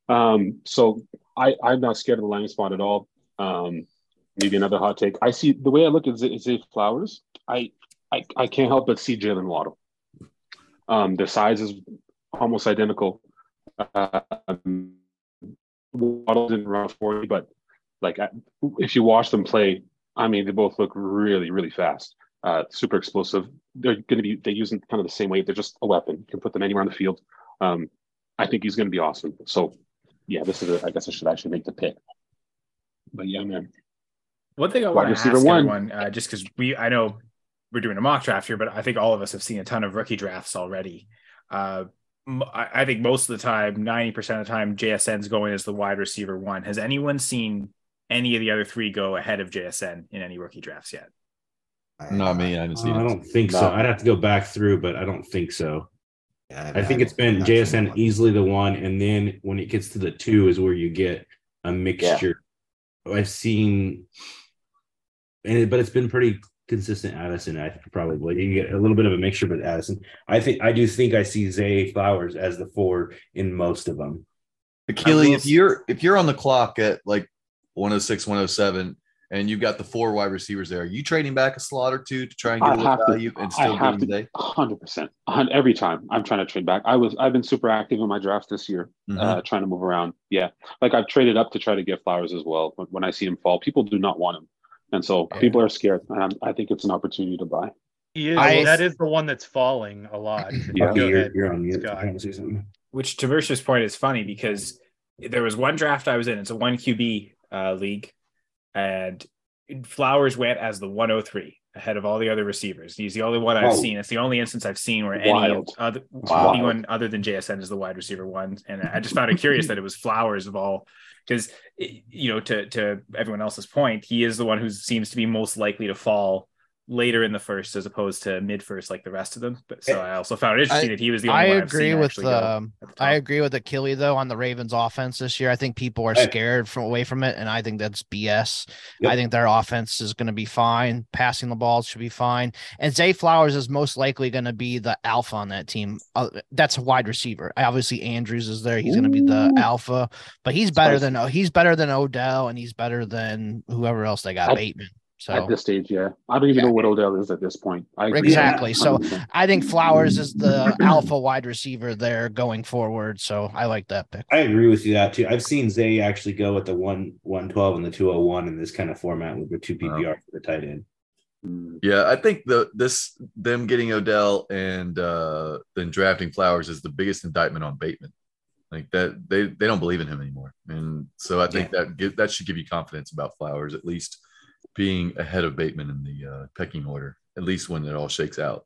Um, so I I'm not scared of the landing spot at all. Um, maybe another hot take. I see the way I look at Zay, Zay Flowers. I, I I can't help but see Jaylen Waddle. Um, the size is almost identical. Um, Waddle didn't run forty, but like I- if you watch them play, I mean they both look really really fast, uh, super explosive. They're going to be they use them kind of the same way. They're just a weapon. You can put them anywhere on the field. Um, I think he's going to be awesome. So yeah, this is a, I guess I should actually make the pick. But yeah, man. One thing I want to ask one. everyone, uh, just because we, I know we're doing a mock draft here, but I think all of us have seen a ton of rookie drafts already. uh, I I think most of the time, 90% of the time, JSN's going as the wide receiver one. Has anyone seen any of the other three go ahead of JSN in any rookie drafts yet? Not me. I haven't Uh, seen I don't think so. No. I'd have to go back through, but I don't think so. Yeah, I think it's been JSN easily the one, and then when it gets to the two is where you get a mixture. I've seen, and it, but it's been pretty consistent. Addison, I think probably you get a little bit of a mixture, but Addison, I think I do think I see Zay Flowers as the four in most of them. Achille, if you're if you're on the clock at like 106, 107, and you've got the four wide receivers there, are you trading back a slot or two to try and get I a little have to. value and still I have to. day? Hundred percent. Every time I'm trying to trade back. I was. I've been super active in my drafts this year, Mhm. uh, trying to move around. Yeah, like I've traded up to try to get flowers as well. When, when I see him fall, people do not want him, and so people are scared. And I'm, I think it's an opportunity to buy. Yeah, is, I- that is the one that's falling a lot. Yeah. Go You're- you're on mute. Scott. I want to say something. Which to Mercer's point is funny because there was one draft I was in. It's a one QB uh, league, and Flowers went as the 103 ahead of all the other receivers. He's the only one I've Wow. seen. It's the only instance I've seen where any other Wow. anyone other than JSN is the wide receiver one. And I just found it curious that it was Flowers of all because eh, you know to to everyone else's point, he is the one who seems to be most likely to fall later in the first as opposed to mid first like the rest of them. But so I also found it interesting I- that he was the only I one I've agree seen with actually go um, the. I agree with Achille though on the Ravens offense this year. I think people are scared from away from it, and I think that's BS. Yep. I think their offense is going to be fine. Passing the balls should be fine, and Zay Flowers is most likely going to be the alpha on that team. Uh, that's a wide receiver. Obviously, Andrews is there. He's going to be the alpha, but he's better Spicy. than he's better than Odell, and he's better than whoever else they got. At- Bateman. So At this stage, yeah, I don't even know what Odell is at this point. I. Exactly. So I think Flowers is the alpha wide receiver there going forward. So I like that pick. I agree with you that too. I've seen Zay actually go with the one one twelve and the two hundred one in this kind of format with the two PPR for the tight end. Mm. Yeah, I think the this them getting Odell and uh then drafting Flowers is the biggest indictment on Bateman. Like that they they don't believe in him anymore. And so I think that that should give you confidence about Flowers at least being ahead of Bateman in the uh, pecking order, at least when it all shakes out.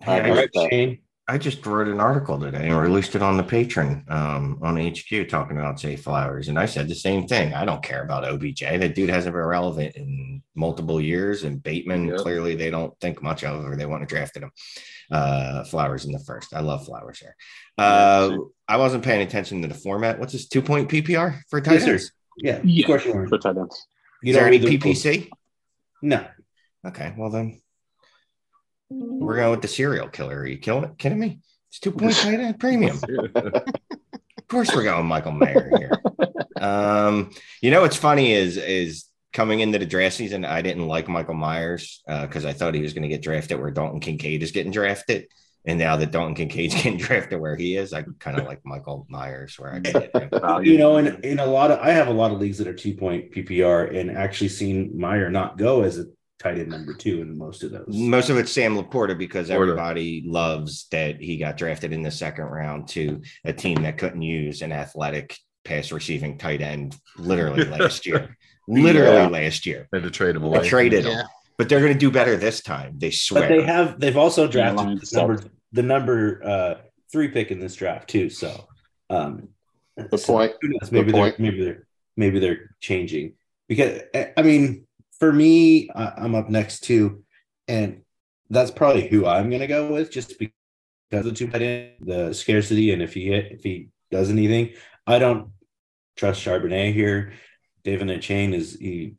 Hey, I, All right, just, Shane. I just wrote an article today and released it on the patron um, on HQ talking about Zay Flowers. And I said the same thing. I don't care about OBJ. That dude hasn't been relevant in multiple years. And Bateman, Yep. clearly, they don't think much of or they want to draft him. Uh, Flowers in the first. I love Flowers here. Uh, same. I wasn't paying attention to the format. What's this two point PPR for tight Yes, Yeah, Yeah. of course you weren't. for tight ends. You Is there don't any need to- PPC? No. Okay, well then we're going with the serial killer. Are you killing kidding me? It's two point tight end premium. Of course, we're going Michael Mayer here. um, you know what's funny is is coming into the draft season, I didn't like Michael Myers because I thought he was going to get drafted where Dalton Kincaid is getting drafted. And now that Dalton Kincaid's getting to where he is, I kind of like Michael Myers where I get him. You know, in, in a lot of I have a lot of leagues that are two point PPR and actually seen Mayer not go as a tight end number two in most of those. Most of it's Sam Laporta because Laporta. everybody loves that he got drafted in the second round to a team that couldn't use an athletic pass receiving tight end literally last year. Literally Yeah. last year. Had to trade him They away. traded Yeah. him. But they're going to do better this time. They swear. But they have they've also drafted Lions the number the number uh three pick in this draft too. So um Good so point. who knows? Maybe Good they're point. maybe they're maybe they're changing because I- I mean for me I- I'm up next too, and that's probably who I'm gonna go with just because of the two tight end, the scarcity, and if he hit if he does anything, I don't trust Charbonnet here. Devon Achane is he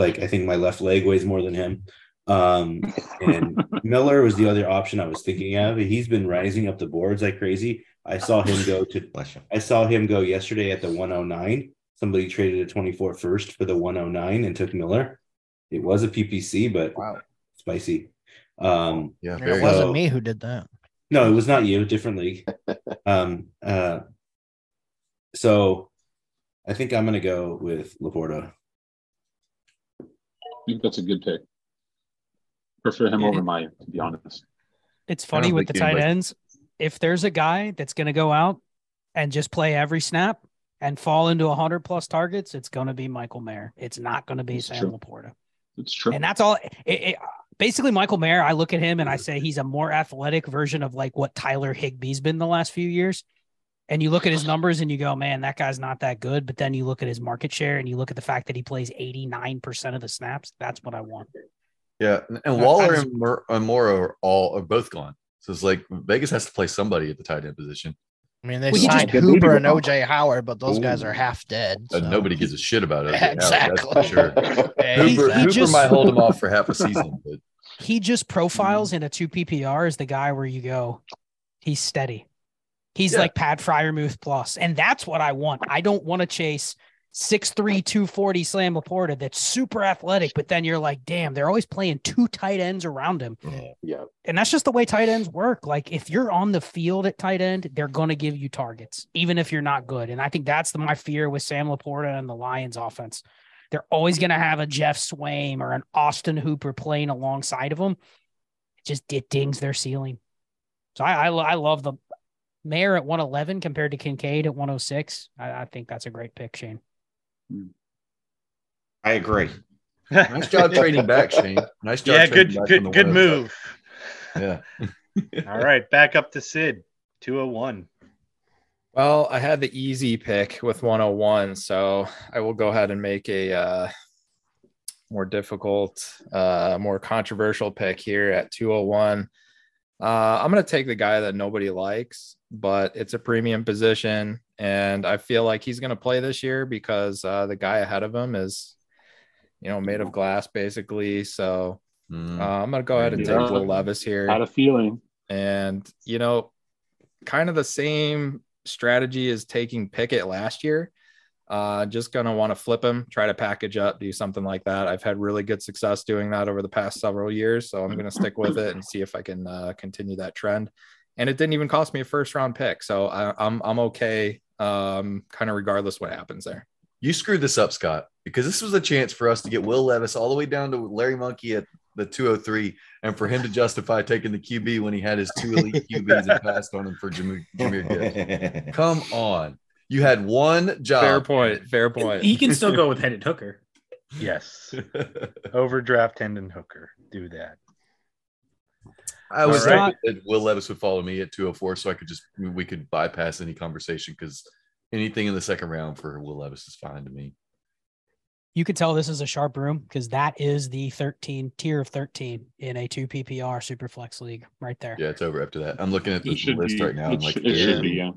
like I think my left leg weighs more than him. Um, and Miller was the other option I was thinking of. He's been rising up the boards like crazy. I saw him go to Bless you. I saw him go yesterday at the 109. Somebody traded a 24 first for the 109 and took Miller. It was a PPC, but Wow. spicy. Um, Yeah, It very wasn't So- me who did that. no, it was not you, different league. Um, uh, so I think I'm gonna go with Laporta. I think that's a good pick. Prefer him over Mayer, to be honest. It's funny with the tight anybody- ends. If there's a guy that's going to go out and just play every snap and fall into 100 plus targets, it's going to be Michael Mayer. It's not going to be It's Sam true. Laporta. It's true. And that's all. It, it, basically Michael Mayer, I look at him and I say he's a more athletic version of like what Tyler Higbee's been the last few years. And you look at his numbers and you go, man, that guy's not that good. But then you look at his market share and you look at the fact that he plays 89% of the snaps. That's what I want. Yeah, and- and Waller and, Mor- and Moreau are all are both gone. So it's like Vegas has to play somebody at the tight end position. I mean, they Well, he just- signed Hooper and OJ Howard, but those guys are half dead. Uh, so- nobody gives a shit about it. Exactly. for sure. Hooper, He Hooper just- might hold him off for half a season, but He just Mm-hmm. profiles in a two PPR as the guy where you go, he's steady. He's Yeah. like Pat Freiermuth. And that's what I want. I don't want to chase 6'3, 240 Slam Laporta that's super athletic, but then you're like, damn, they're always playing two tight ends around him. Yeah. And that's just the way tight ends work. Like if you're on the field at tight end, they're going to give you targets, even if you're not good. And I think that's the, my fear with Sam Laporta and the Lions offense. They're always going to have a Jeff Swaim or an Austin Hooper playing alongside of them. It just it dings their ceiling. So I I, I love the Mayer at 111 compared to Kincaid at 106. I, I think that's a great pick, Shane. I agree. nice job trading back, Shane. Nice job. yeah, good, good, good 105. move. Yeah. All right, back up to Sid, 201. Well, I had the easy pick with 101, so I will go ahead and make a uh, more difficult, uh, more controversial pick here at 201. Uh, I'm going to take the guy that nobody likes, but it's a premium position, and I feel like he's going to play this year because uh, the guy ahead of him is, you know, made of glass basically. So Mm. uh, I'm going to go ahead and take Yeah. Will Levis here Had a feeling. and you know kind of the same strategy as taking pickett last year uh just gonna want to flip him try to package up do something like that i've had really good success doing that over the past several years so i'm gonna stick with it and see if i can uh, continue that trend and it didn't even cost me a first round pick so I, i'm i'm okay um kind of regardless what happens there You screwed this up, Scott, because this was a chance for us to get Will Levis all the way down to Larry Monkey at the 203 and for him to justify taking the QB when he had his two elite QBs and passed on him for Jahmyr, Jahmyr Gibbs. Come on. You had one job. fair point fair point He can still go with Hendon Hooker. Yes. Overdraft Hendon Hooker. Do that. I was All right. hoping that Will Levis would follow me at 204 so I could just we could bypass any conversation because anything in the second round for Will Levis is fine to me. You could tell this is a sharp room because that is the 13 tier of 13 in a two PPR super flex league right there. Yeah, it's over after that. I'm looking at the It list be. right now. It, I'm like, should, it should be. Yeah.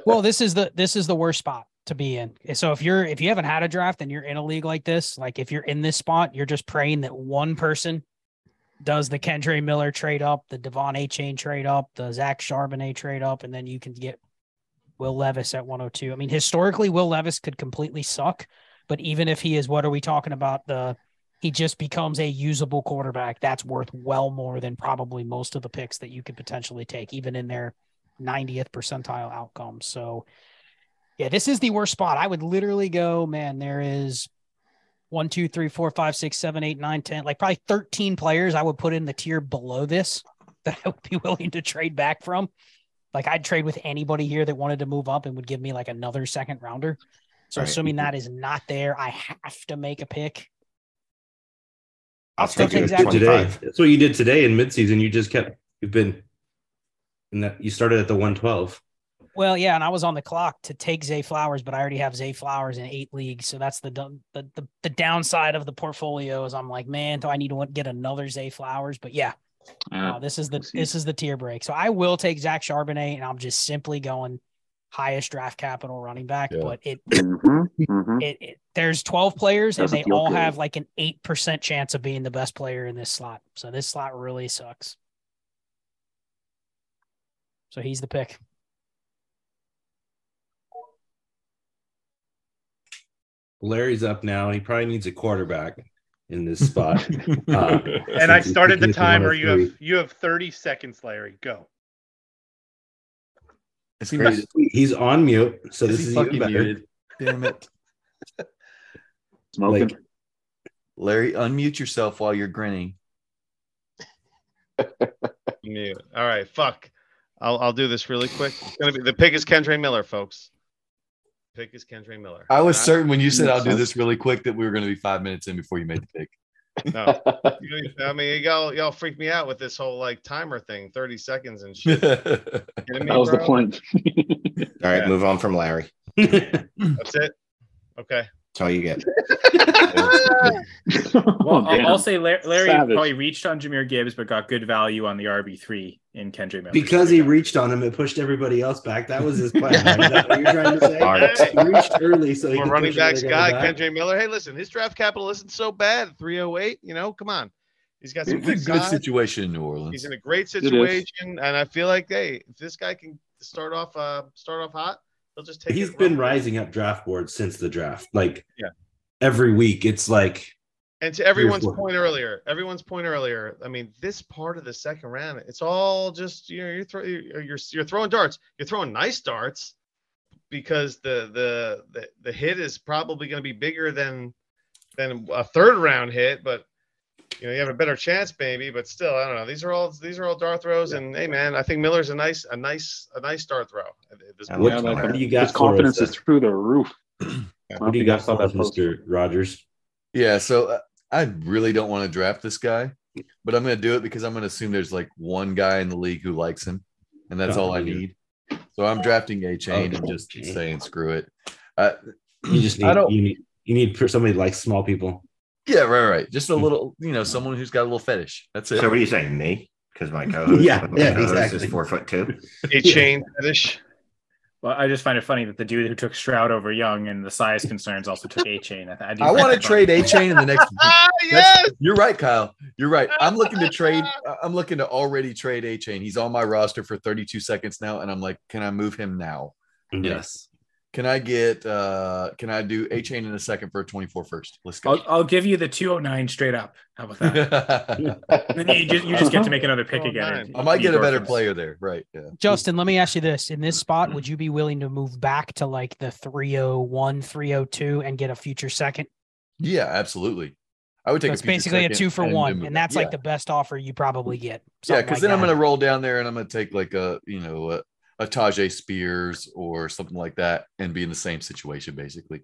well this is the this is the worst spot to be in so if you're if you haven't had a draft and you're in a league like this like if you're in this spot you're just praying that one person does the Kendre Miller trade up the Devon Achane trade up the Zach Charbonnet trade up and then you can get Will Levis at 102 I mean historically Will Levis could completely suck but even if he is what are we talking about the he just becomes a usable quarterback that's worth well more than probably most of the picks that you could potentially take even in their 90th percentile outcomes so yeah, this is the worst spot. I would literally go, man, there is one, two, three, four, five, six, seven, eight, nine, ten, like probably 13 players I would put in the tier below this that I would be willing to trade back from. Like I'd trade with anybody here that wanted to move up and would give me like another second rounder. So Right. assuming that is not there, I have to make a pick. I'll still take take Zach today. That's what you did today in midseason. You just kept you've been in that you started at the 112. Well, yeah, and I was on the clock to take Zay Flowers, but I already have Zay Flowers in eight leagues, so that's the the the, the downside of the portfolio. Is I'm like, man, do I need to get another Zay Flowers? But yeah, uh, this is the this is the tier break. So I will take Zach Charbonnet, and I'm just simply going highest draft capital running back. Yeah. But it, mhm, mhm. it it there's 12 players, and Doesn't they all good. have like an eight percent chance of being the best player in this slot. So this slot really sucks. So he's the pick. Larry's up now. He probably needs a quarterback in this spot. Uh, And I started the timer. You have you have 30 seconds, Larry. Go. It's He's, crazy. he's on mute, so Is this is even fucking better. muted? Damn it. Smoking. Like, Larry, unmute yourself while you're grinning. Mute. All right, fuck. I'll I'll do this really quick. It's gonna be the pick is Kendre Miller, folks. Pick is Kendre Miller. I was Not- certain when you said I'll do this really quick that we were going to be five minutes in before you made the pick. No, You know, I mean, y'all y'all freaked me out with this whole like timer thing, thirty seconds and shit. that Kidding me, was the point. All right, Yeah. move on from Larry. That's it. Okay. That's all you get. Well, I'll, I'll say Larry, Larry probably reached on Jahmyr Gibbs, but got good value on the RB three in Kendre Miller. because he reached on him, it pushed everybody else back. That was his plan. Right? Is that what you're trying to say? Smart. He reached early, so he More could running push backs guy, back. Ken J. Miller. Hey, listen, his draft capital isn't so bad. 308, you know, come on. He's got some It's a good good size. situation in New Orleans. He's in a great situation, and I feel like, hey, if this guy can start off, uh, start off hot, he'll just take. He's it been run rising up draft boards since the draft. Like Yeah. every week, it's like And to everyone's point earlier, everyone's point earlier. I mean, this part of the second round, it's all just you know, you're throw, you're, you're you're throwing darts. You're throwing nice darts because the the the, the hit is probably going to be bigger than than a third round hit, but you know you have a better chance maybe. But still, I don't know. These are all these are all dart throws, and hey man, I think Miller's a nice a nice a nice dart throw. this I what, like like what do you got His confidence us, is through the roof. What do you got for us, Mr. Rogers? Yeah, so uh, I really don't want to draft this guy, but I'm going to do it because I'm going to assume there's like one guy in the league who likes him, and that's all I Oh, need. So I'm drafting Achane and just Okay. saying screw it. Uh, You just I need don't- you need you need for somebody that likes small people. Yeah, right, right. Just a little, you know, someone who's got a little fetish. That's it. So what are you saying, me? Because my co-host, Yeah, my yeah, co-host exactly. is four foot two. Achane fetish. Well, I just find it funny that the dude who took Stroud over Young and the size concerns also took Achane. I, I, I want to trade A Chain in the next. Ah, yes. You're right, Kyle. You're right. I'm looking to trade. I'm looking to already trade Achane. He's on my roster for 32 seconds now, and I'm like, can I move him now? Yes. Can I get? uh Can I do Achane in a second for a 24 first? Let's go. I'll, I'll give you the 209 straight up. How about that? Then you just, you just get to make another pick again. I might get a better Orphans. player there. Right. Yeah. Justin, let me ask you this. In this spot, would you be willing to move back to like the 301, 302 and get a future second? Yeah, absolutely. I would take So it's future basically a two for and one. And that's Yeah. like the best offer you probably get. yeah, because like then I'm gonna roll down there and I'm gonna take like a you know a, a Tyjae Spears or something like that and be in the same situation basically.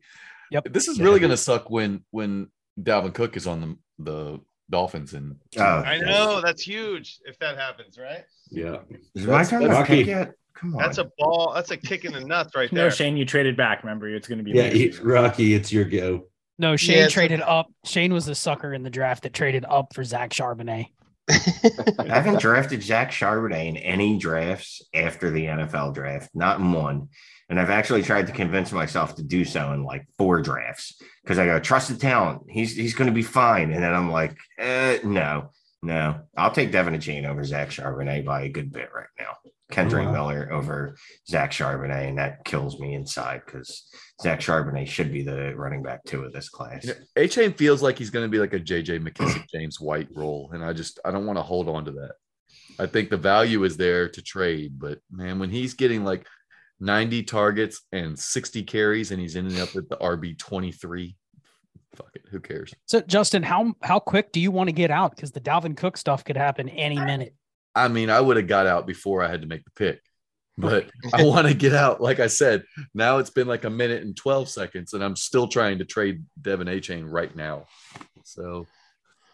Yep. This is Yeah. really gonna suck when when Dalvin Cook is on the the Dolphins and Oh, I know that's huge if that happens, right? Yeah. Is my That's- turn that's to Rocky. yet? Come on. That's a ball. That's a kick in the nuts right there. No. Shane, you traded back. Remember, it's going to be Yeah, me. it- Rocky, it's your go. No, Shane it's- traded up. Shane was the sucker in the draft that traded up for Zach Charbonnet. I haven't drafted Zach Charbonnet in any drafts after the NFL draft, not in one. And I've actually tried to convince myself to do so in like four drafts because I go, trust the talent. He's he's going to be fine. And then I'm like, eh, no, no. I'll take Devon Achane over Zach Charbonnet by a good bit right now. Kendrick oh, wow. Miller over Zach Charbonnet. And that kills me inside because Zach Charbonnet should be the running back two of this class. Achane feels like he's gonna be like a JJ McKissic James White role, and I just I don't want to hold on to that. I think the value is there to trade, but man, when he's getting like 90 targets and 60 carries and he's ending up at the RB 23, fuck it, who cares? So, Justin, how how quick do you want to get out? Because the Dalvin Cook stuff could happen any minute. I mean, I would have got out before I had to make the pick, but I want to get out. Like I said, now it's been like a minute and 12 seconds, and I'm still trying to trade Devon Achane right now. So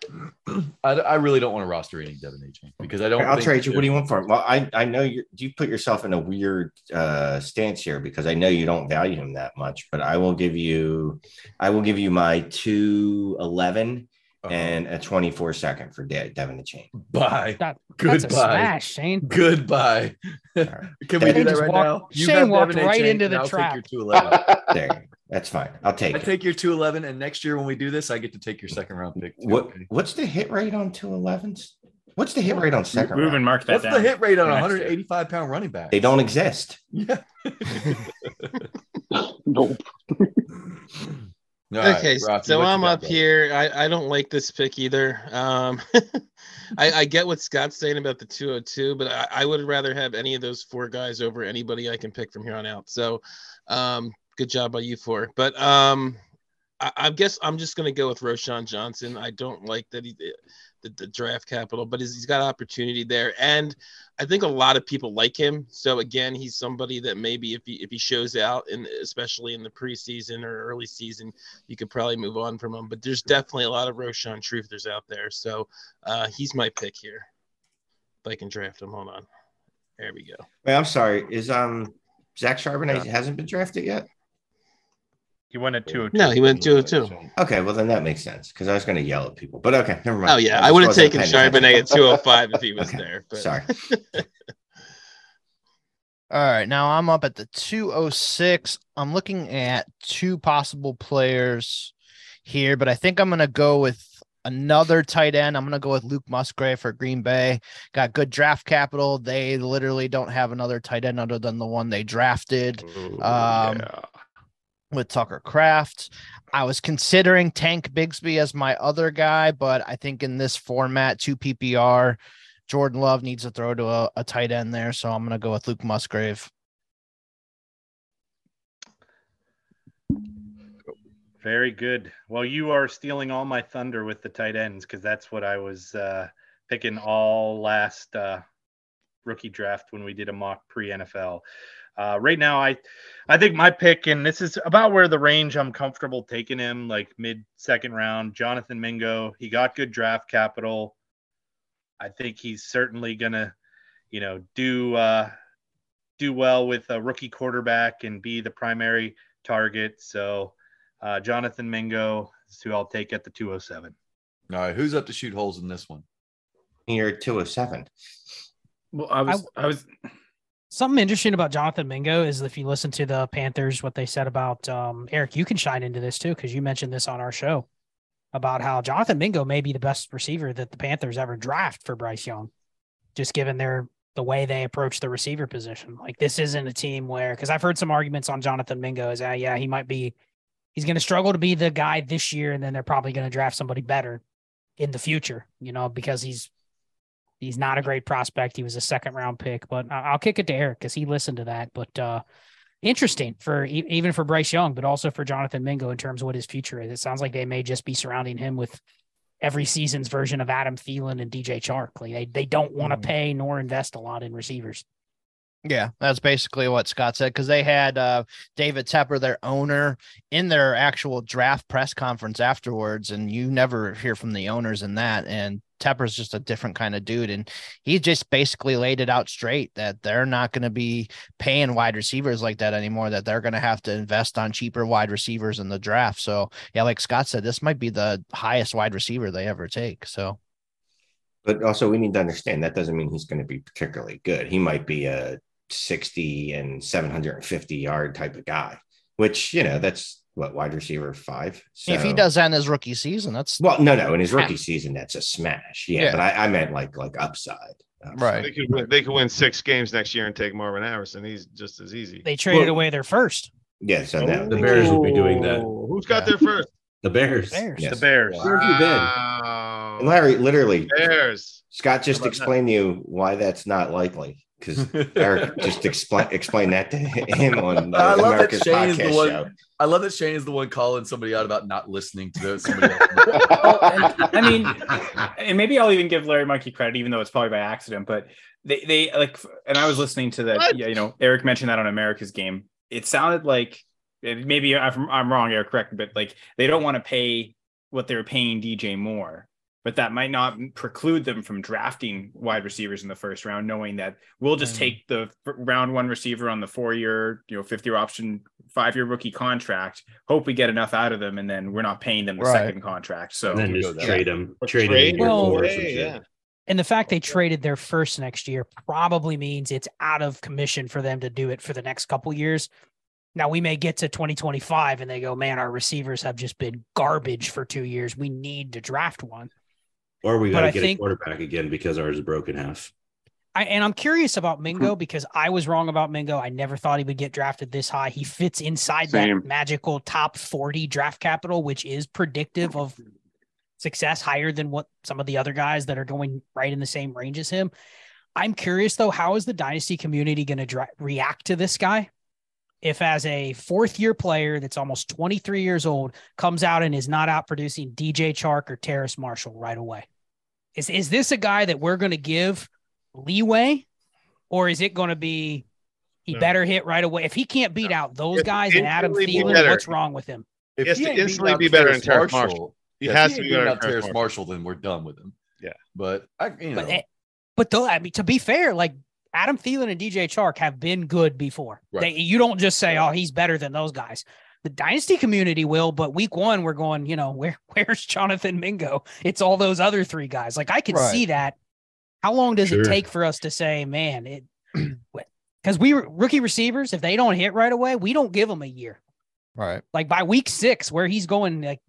I, I really don't want to roster any Devon Achane because I don't. I'll trade you. What do you want for him? Well, I, I know you you put yourself in a weird uh, stance here because I know you don't value him that much, but I will give you I will give you my two eleven Uh-huh. and a twenty four second for De- Devon Achane. Bye. That, that's a Goodbye. smash, Shane. Goodbye. Can we do Shane that right walked- now? You Shane have walked Devin right Chain, into the I'll trap. Take your 211. There, that's fine. I'll take it. I it. take your 211, and next year when we do this, I get to take your second round pick. too, What okay? what's the hit rate on two elevens? What's the hit rate on second Move round? and mark that What's down. the hit rate on a for next year. 185 pound running back? They don't exist. Yeah. Nope. All right, okay, Rocky, so I'm up brother? here. I, I don't like this pick either. Um, I, I get what Scott's saying about the 202, but I, I would rather have any of those four guys over anybody I can pick from here on out. So, um, good job by you four. But um, I, I guess I'm just gonna go with Roschon Johnson. I don't like that he the, the draft capital, but he's, he's got opportunity there, and I think a lot of people like him. So again, he's somebody that maybe if he if he shows out, and especially in the preseason or early season, you could probably move on from him. But there's definitely a lot of Roschon truthers out there, so uh, he's my pick here. If I can draft him, hold on. There we go. Wait, I'm sorry. Is um Zach Charbonnet hasn't been drafted yet? He went at 202. No, he went 202. Okay, well then that makes sense because I was going to yell at people, but okay, never mind. Oh yeah, just I would have taken paying Charbonnet at attention. 205 if he was Okay, there. But Sorry. All right, now I'm up at the 206. I'm looking at two possible players here, but I think I'm going to go with another tight end. I'm going to go with Luke Musgrave for Green Bay. Got good draft capital. They literally don't have another tight end other than the one they drafted. Um, with Tucker Kraft. I was considering Tank Bigsby as my other guy, but I think in this format, two PPR, Jordan Love needs to throw to a, a tight end there. So I'm going to go with Luke Musgrave. Very good. Well, you are stealing all my thunder with the tight ends because that's what I was uh, picking all last uh, rookie draft when we did a mock pre NFL. Uh, right now, I I think my pick, and this is about where the range I'm comfortable taking him, like mid second round. Jonathan Mingo, he got good draft capital. I think he's certainly gonna, you know, do uh, do well with a rookie quarterback and be the primary target. So, uh, Jonathan Mingo is who I'll take at the 207. All right, who's up to shoot holes in this one? You're 207. Well, I was, I, was, Something interesting about Jonathan Mingo is if you listen to the Panthers, what they said about um, Eric, you can shine into this too because you mentioned this on our show about how Jonathan Mingo may be the best receiver that the Panthers ever draft for Bryce Young, just given their the way they approach the receiver position. Like this isn't a team where because I've heard some arguments on Jonathan Mingo is uh, yeah he might be he's going to struggle to be the guy this year and then they're probably going to draft somebody better in the future, you know, because he's he's not a great prospect. He was a second round pick, but I'll kick it to Eric because he listened to that. But uh, interesting for even for Bryce Young, but also for Jonathan Mingo in terms of what his future is. It sounds like they may just be surrounding him with every season's version of Adam Thielen and DJ Chark. Like they they don't want to pay nor invest a lot in receivers. Yeah, that's basically what Scott said because they had uh, David Tepper, their owner, in their actual draft press conference afterwards, and you never hear from the owners in that. And Tepper's just a different kind of dude, and he just basically laid it out straight that they're not going to be paying wide receivers like that anymore. That they're going to have to invest on cheaper wide receivers in the draft. So yeah, like Scott said, this might be the highest wide receiver they ever take. So But also, we need to understand that doesn't mean he's going to be particularly good. He might be a 60 and 750 yard type of guy, which, you know, that's what wide receiver five. if he does that in his rookie season, that's well, no, no, in his rookie season, that's a smash. Yeah, Yeah. but I, I meant like like upside. Right. They could win, they could win six games next year and take Marvin Harrison. He's just as easy. They traded Well- away their first. Yeah, so now oh, The Bears will be doing that. Oh, Who's got their first? The Bears. Bears. Yes. The Bears. Where have you been? And Larry, literally, Bears. Scott just How explained to you why that's not likely because Eric just explain explained that to him on the I love America's that Shane is the podcast one. show. I love that Shane is the one calling somebody out about not listening to somebody else. I mean, and maybe I'll even give Larry Monkey credit, even though it's probably by accident. But they, they like, and I was listening to that. Yeah, you know, Eric mentioned that on America's game. It sounded like maybe I'm, I'm wrong, Eric, correct but like they don't want to pay what they were paying DJ Moore, but that might not preclude them from drafting wide receivers in the first round, knowing that we'll just Mm. take the round one receiver on the four year, you know, fifth year option, five year rookie contract, hope we get enough out of them, and then we're not paying them the Right. second contract. So and then just trade them, Trade, trade him in year Well, Hey, yeah. And the fact they traded their first next year probably means it's out of commission for them to do it for the next couple years. Now we may get to 2025 and they go, man, our receivers have just been garbage for two years. We need to draft one. Or we got to get think- a quarterback again because ours is broken half. I, and I'm curious about Hmm. Mingo because I was wrong about Mingo. I never thought he would get drafted this high. He fits inside Same. that magical top 40 draft capital, which is predictive of success higher than what some of the other guys that are going right in the same range as him. I'm curious though, how is the dynasty community going to dra- react to this guy? if as a fourth year player that's almost 23 years old comes out and is not out producing DJ Chark or Terrace Marshall right away? Is is this a guy that we're going to give leeway, or is it going to be he No. better hit right away? If he can't beat out those If guys and Adam instantly be Thielen, what's wrong with him? If He has he to instantly out be better than Terrace Marshall. He yeah, has if to he be better than out Terrace Terrace Marshall, then we're done with him. Yeah. But I, you know, But, eh, but though, I mean, to be fair, like Adam Thielen and DJ Chark have been good before. Right. They, you don't just say, "Oh, he's better than those guys." The dynasty community will, but week one, we're going. You know, where where's Jonathan Mingo? It's all those other three guys. Like I can Right. see that. How long does Sure. it take for us to say, "Man, it"? Because we rookie receivers, if they don't hit right away, we don't give them a year. Right. Like by week six, where he's going, like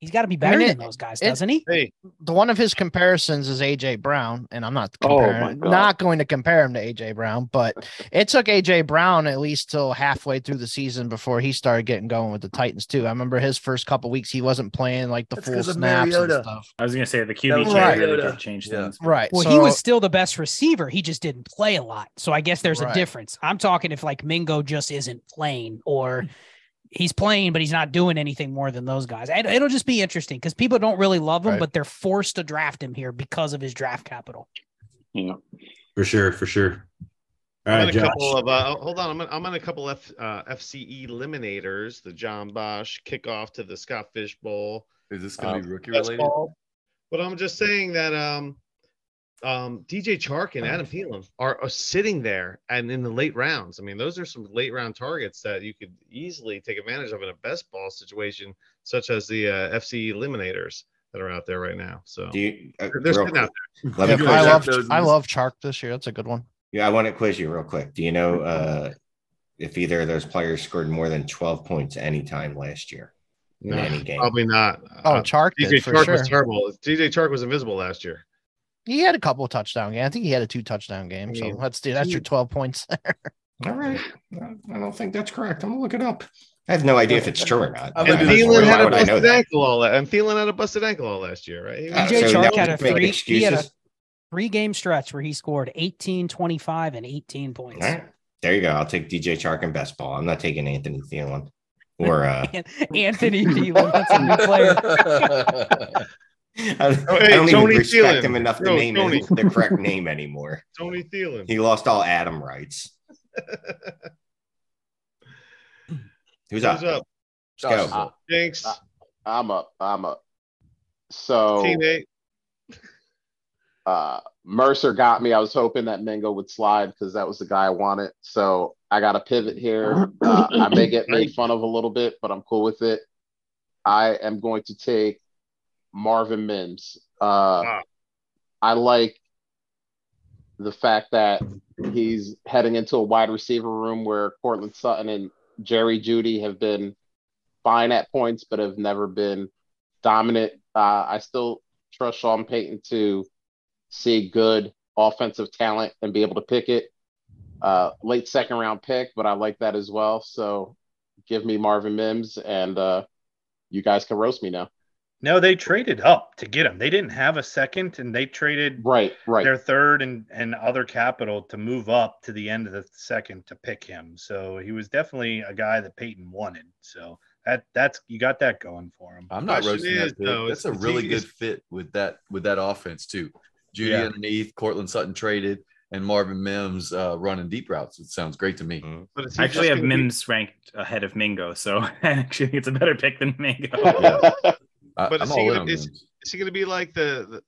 he's got to be I better mean, than it- those guys, it- doesn't he? Hey, The one of his comparisons is AJ Brown, and I'm not Oh, comparing, my God. not going to compare him to AJ Brown, but it took AJ Brown at least till halfway through the season before he started getting going with the Titans too. I remember his first couple weeks he wasn't playing like the That's full 'cause of snaps and stuff. I was gonna say the That QB was chair right. really did change Yeah. things. Right. Well, so, he was still the best receiver. He just didn't play a lot. So I guess there's a difference. I'm talking if like Mingo just isn't playing or he's playing, but he's not doing anything more than those guys. And it'll just be interesting because people don't really love him, Right. but they're forced to draft him here because of his draft capital. Yeah. For sure, for sure. All I'm right, in a Josh. couple of uh, hold on. I'm in, I'm in a couple F, uh, FCE eliminators. The John Bosch kickoff to the Scott Fish Bowl. is this going to uh, be rookie related? ball. But I'm just saying that um, um, DJ Chark and Adam Thielen are, are sitting there and in the late rounds. I mean, those are some late round targets that you could easily take advantage of in a best ball situation, such as the uh, FCE eliminators that are out there right now. So Do you, uh, they're real sitting out quick, let me Yeah, I love I love Chark this year. That's a good one. Yeah, I want to quiz you real quick. Do you know uh, if either of those players scored more than 12 points anytime last year No, any game? probably not. Oh, Uh, Chark DJ did Chark sure. was terrible. DJ Chark was invisible last year. He had a couple of touchdown games. I think he had a two touchdown game. So mean, let's do that's your 12 points there. All right. I don't think that's correct. I'm going to look it up. I have no idea if it's true or not. I'm And gonna do this Thielen for had a I busted ankle all that. And Thielen had a busted ankle all last year, right? He Uh, DJ so Chark had a three he had a three game stretch where he scored 18, 25, and 18 points. All right. There you go. I'll take DJ Chark and best ball. I'm not taking Anthony Thielen or uh, Anthony Thielen, that's a new player. I, I hey, don't Tony even respect Thielen. him enough to Yo, name Tony. him the correct name anymore. Tony Thielen. He lost all Adam rights. Who's up? Who's up? Let's Josh is go. up. Jinx. Uh, I'm up. I'm up. So Teammate. uh, Mercer got me. I was hoping that Mingo would slide because that was the guy I wanted. So I got a pivot here. Uh, I may get made fun of a little bit, but I'm cool with it. I am going to take Marvin Mims. Uh, Wow. I like the fact that he's heading into a wide receiver room where Courtland Sutton and Jerry Jeudy have been fine at points, but have never been dominant. Uh, I still trust Sean Payton to see good offensive talent and be able to pick it. Uh, late second round pick, but I like that as well. So give me Marvin Mims, and uh, you guys can roast me now. No, they traded up to get him. They didn't have a second, and they traded Right, right. their third and, and other capital to move up to the end of the second to pick him. So he was definitely a guy that Payton wanted. So that that's you got that going for him. I'm not Question roasting is, that pick. though, That's a really is- good fit with that with that offense too. Jeudy Yeah. underneath, Courtland Sutton traded, and Marvin Mims uh, running deep routes. It sounds great to me. Mhm. But I actually have gonna be- Mims ranked ahead of Mingo, so I actually think it's a better pick than Mingo. I, But I'm is he all in gonna- is- Is he going to be like the, the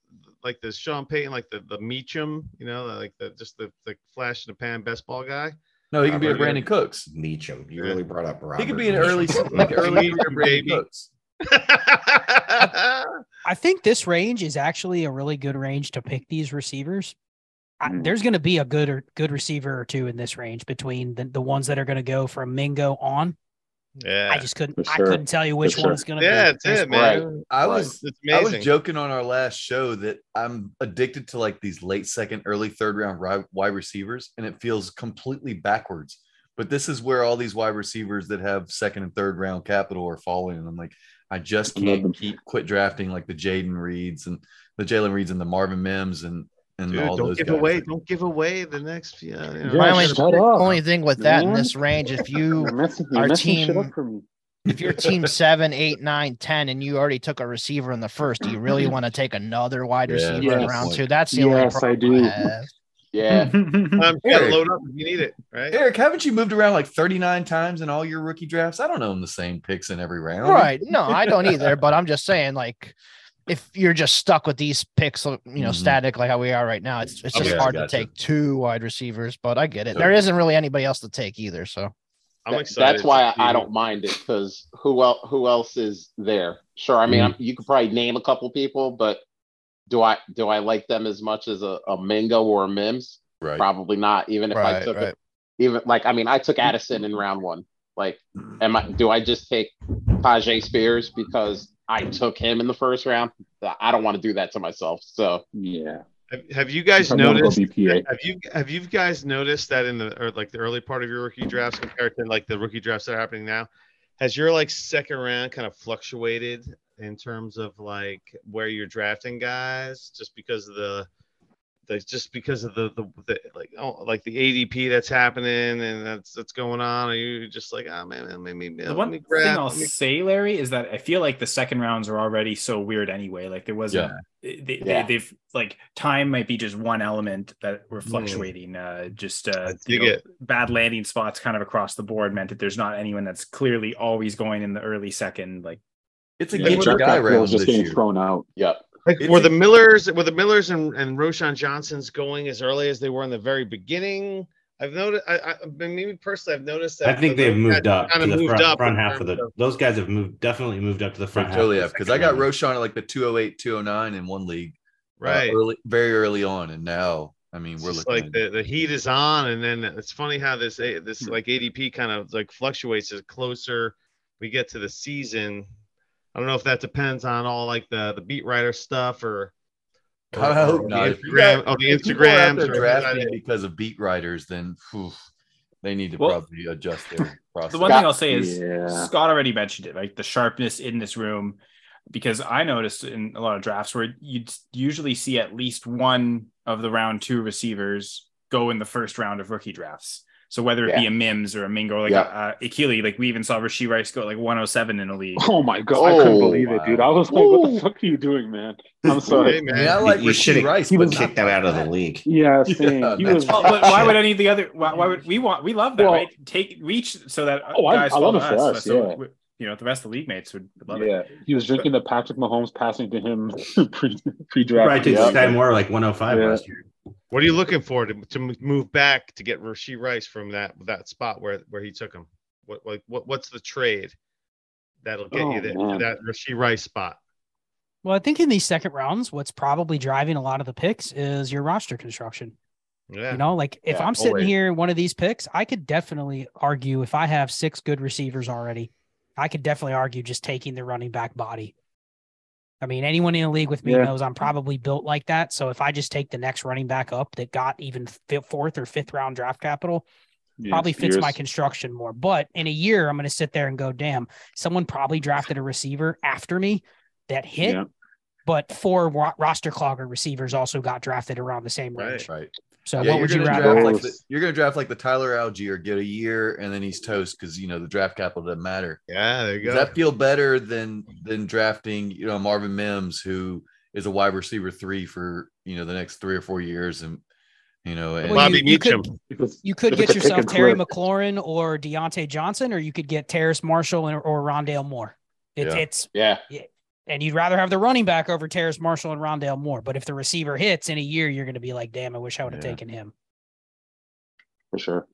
like the Sean Payton, like the the Meachem, you know, like the just the the flash in the pan best ball guy? No, he can be a Robert Brandin Cooks. Meachem. You really brought up Robert. He could be an early, like early career Brandin baby. Cooks. I think this range is actually a really good range to pick these receivers. I, Mm. there's going to be a good or good receiver or two in this range between the, the ones that are going to go from Mingo on. Yeah, I just couldn't. For I couldn't tell you which For one sure. is going to yeah, be. that's it, Right. man. I was It's I was joking on our last show that I'm addicted to like these late second, early third round wide receivers, and it feels completely backwards. But this is where all these wide receivers that have second and third round capital are falling. And I'm like, I just I love them. can't keep quit drafting like the Jaden Reeds and the Jalen Reeds and the Marvin Mims and and Dude, all don't those give guys. away. Don't give away the next. Yeah, you know, My only, shut up, only thing with that in this range, if you You're messing, you're are messing shit up team, if you're team seven, eight, nine, ten, and you already took a receiver in the first, do you really want to take another wide Yeah, receiver in yes. round two? That's the only Yes, I problem do. have. Yeah. um, you gotta load up if you need it, right? Eric, haven't you moved around like 39 times in all your rookie drafts? I don't own the same picks in every round. Right. No, I don't either. But I'm just saying, like, if you're just stuck with these picks, you know, Mhm. static like how we are right now, it's it's just Okay, hard to take two wide receivers. But I get it. So- There isn't really anybody else to take either. So I'm That- excited. That's why I, I don't mind it because who else? Who else is there? Sure, I mean I'm, you could probably name a couple people, but do I do I like them as much as a, a Mingo or a Mims? Right. Probably not. Even if I took right. it, even like I mean I took Addison in round one. Like, am I? Do I just take Tyjae Spears because I took him in the first round? I don't want to do that to myself. So Yeah. Have, have you guys Probably wanna noticed? Have you have you guys noticed that in the or like the early part of your rookie drafts compared to like the rookie drafts that are happening now? Has your like second round kind of fluctuated in terms of like where you're drafting guys just because of the the just because of the the, the like oh like the ADP that's happening and that's that's going on? Are you just like oh man, man maybe The let one me thing I'll me- say, Larry, is that I feel like the second rounds are already so weird anyway. Like there wasn't, they, Yeah. they, have like time might be just one element that were fluctuating. Uh, just uh, you know, bad landing spots kind of across the board meant that there's not anyone that's clearly always going in the early second. Like It's a Yeah, get your draft guy round just getting year. thrown out. yep. Like, It's were the Millers were the Millers and, and Roschon Johnsons going as early as they were in the very beginning? I've noticed. I, I I mean, maybe personally, I've noticed that. I think they've moved up to kinda the moved front, up front half of terms the. Those guys have moved definitely moved up to the front half. totally of have the because I got round. Roschon at like the 208, 209 in one league. uh, right. early, very early on. And now, I mean, It's we're just looking like the, the heat is on, and then it's funny how this this Hmm. like ADP kind of like fluctuates as closer we get to the season. I don't know if that depends on all like the the beat writer stuff or. or- I hope or not. The Instagram, got- or the if people are out Instagrams, drafting because of beat writers, then phew, they need to Well, probably adjust their process. the one thing I'll say is Yeah. Scott already mentioned it, like the sharpness in this room, because I noticed in a lot of drafts where you'd usually see at least one of the round two receivers go in the first round of rookie drafts. So whether it be a Mims or a Mingo, like Yeah. uh, Akili, like we even saw Rasheed Rice go like 107 in a league. Oh my god, I couldn't Oh, believe it, dude. I was like, what the fuck are you doing, man? I'm sorry. Hey, man. mean, I like you Rasheed Rice, have but not kicked them out of the league. Yeah, same. Yeah, he was Well, but why would any of the other? Why, why would we want? We love that, Well- right? Take reach so that Oh, guys I love it for us. us, so yeah. we- you know the rest of the league mates would, would love it. yeah, he was drinking the Patrick Mahomes passing to him pre pre draft. Right, took Sky Moore like 105 Yeah. last year. What are you looking for to, to move back to get Rasheed Rice from that that spot where where he took him? What like what what's the trade that'll get Oh, you there, to man. that Rasheed Rice spot? Well, I think in these second rounds, what's probably driving a lot of the picks is your roster construction. Yeah, You know, like if Yeah, I'm sitting always. here in one of these picks, I could definitely argue if I have six good receivers already, I could definitely argue just taking the running back body. I mean, anyone in a league with me Yeah. knows I'm probably built like that. So if I just take the next running back up that got even fi- fourth or fifth round draft capital, Yeah, probably fits my construction more. But in a year, I'm going to sit there and go, damn, someone probably drafted a receiver after me that hit, Yeah. but four ro- roster clogger receivers also got drafted around the same Right. range. Right. So yeah, what you're would you gonna rather? draft like the, you're gonna draft like the Tyler Allgeier, get a year and then he's toast because you know the draft capital doesn't matter. Yeah, there you go. Does that feel better than than drafting, you know, Marvin Mims, who is a wide receiver three for you know the next three or four years, and you know, and Well, Bobby you, you could Because you could get it's a pick yourself Terry flip- McLaurin or Diontae Johnson, or you could get Terrace Marshall or, or Rondale Moore. It's Yeah. it's Yeah. And you'd rather have the running back over Terrace Marshall and Rondale Moore. But if the receiver hits in a year, you're going to be like, damn, I wish I would have Yeah. taken him. for sure.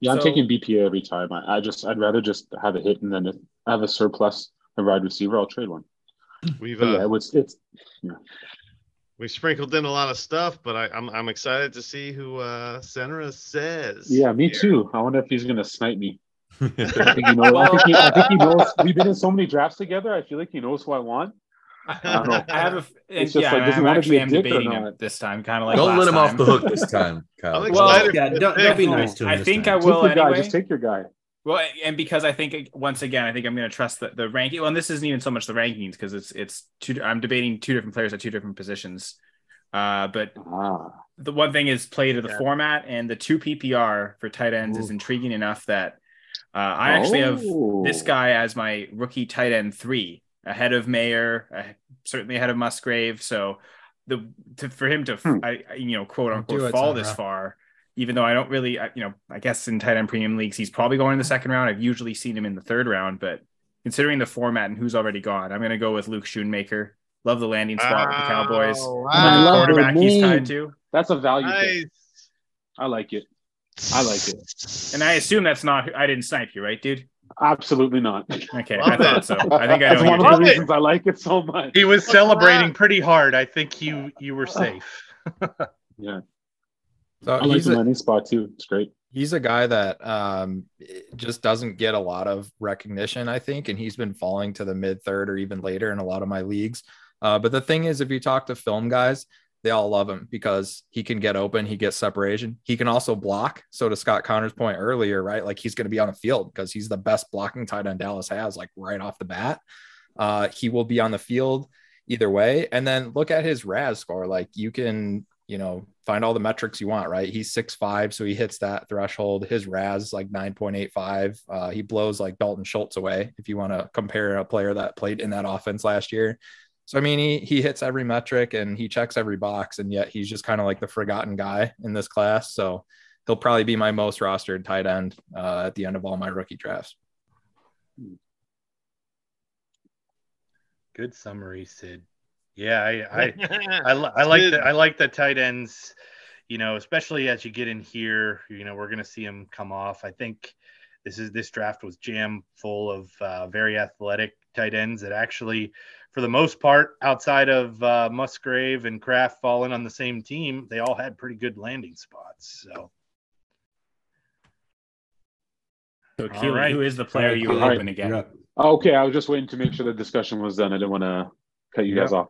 Yeah, I'm taking BPA every time. I, I just I'd rather just have a hit and then if I have a surplus a wide receiver, I'll trade one. We've uh, yeah, it was it's yeah. we sprinkled in a lot of stuff, but I, I'm I'm excited to see who uh Senra says. Yeah, me here. too. I wonder if he's gonna snipe me. I think he knows. I think he, I think he knows. We've been in so many drafts together. I feel like he knows who I want. I don't know. I have a, It's just yeah, like, does he I'm wanna actually be a am dick debating him not? this time, kind of like don't last let him off the hook this time, Kyle. Well. Yeah, don't, don't be nice to him. I this think time. I will take your guy. Just take your guy. Well, and because I think once again, I think I'm going to trust the, the ranking. Well, and this isn't even so much the rankings because it's it's two. I'm debating two different players at two different positions. Uh, but Ah. the one thing is play to the Yeah. format, and the two PPR for tight ends is intriguing enough that uh, I actually have this Oh. guy as my rookie tight end three, ahead of Mayer, uh, certainly ahead of Musgrave. So the to, for him to Hmm. I, I- you know quote Do unquote it, fall this Sandra. far, even though I don't really I, you know I guess in tight end premium leagues he's probably going in the second round. I've usually seen him in the third round, but considering the format and who's already gone, I'm going to go with Luke Schoonmaker. Love the landing spot with the Cowboys. Wow, I The love quarterback he's tied to. That's a value. pick. Nice. I like it. I like it. And I assume that's not I didn't snipe you, right, dude? Absolutely not. Okay, Love I thought it. so. I think I That's one of the reasons I like it so much. He was What's celebrating pretty hard. I think you you were safe. Yeah, So I like he's the a, landing spot too. It's great. he's a guy that um, just doesn't get a lot of recognition, I think, and he's been falling to the mid third or even later in a lot of my leagues. Uh, but the thing is, if you talk to film guys, they all love him because he can get open, he gets separation, he can also block. So to Scott Connor's point earlier, right? Like he's going to be on the field because he's the best blocking tight end Dallas has, like right off the bat. Uh, he will be on the field either way. And then look at his RAS score. Like you can, you know, find all the metrics you want, right? He's six five, so he hits that threshold. His RAS like 9.85. Uh, he blows like Dalton Schultz away if you want to compare a player that played in that offense last year. So I mean, he he hits every metric and he checks every box, and yet he's just kind of like the forgotten guy in this class. So he'll probably be my most rostered tight end uh, at the end of all my rookie drafts. Good summary, Sid. Yeah, I I I, I like good. the I like the tight ends. You know, especially as you get in here, you know, we're going to see them come off. I think this is this draft was jam full of uh, very athletic tight ends that actually, for the most part, outside of uh, Musgrave and Kraft falling on the same team, they all had pretty good landing spots. So So Keely, right. who is the player you were All right. hoping to get? You're. Okay, I was just waiting to make sure the discussion was done. I didn't want to cut you guys off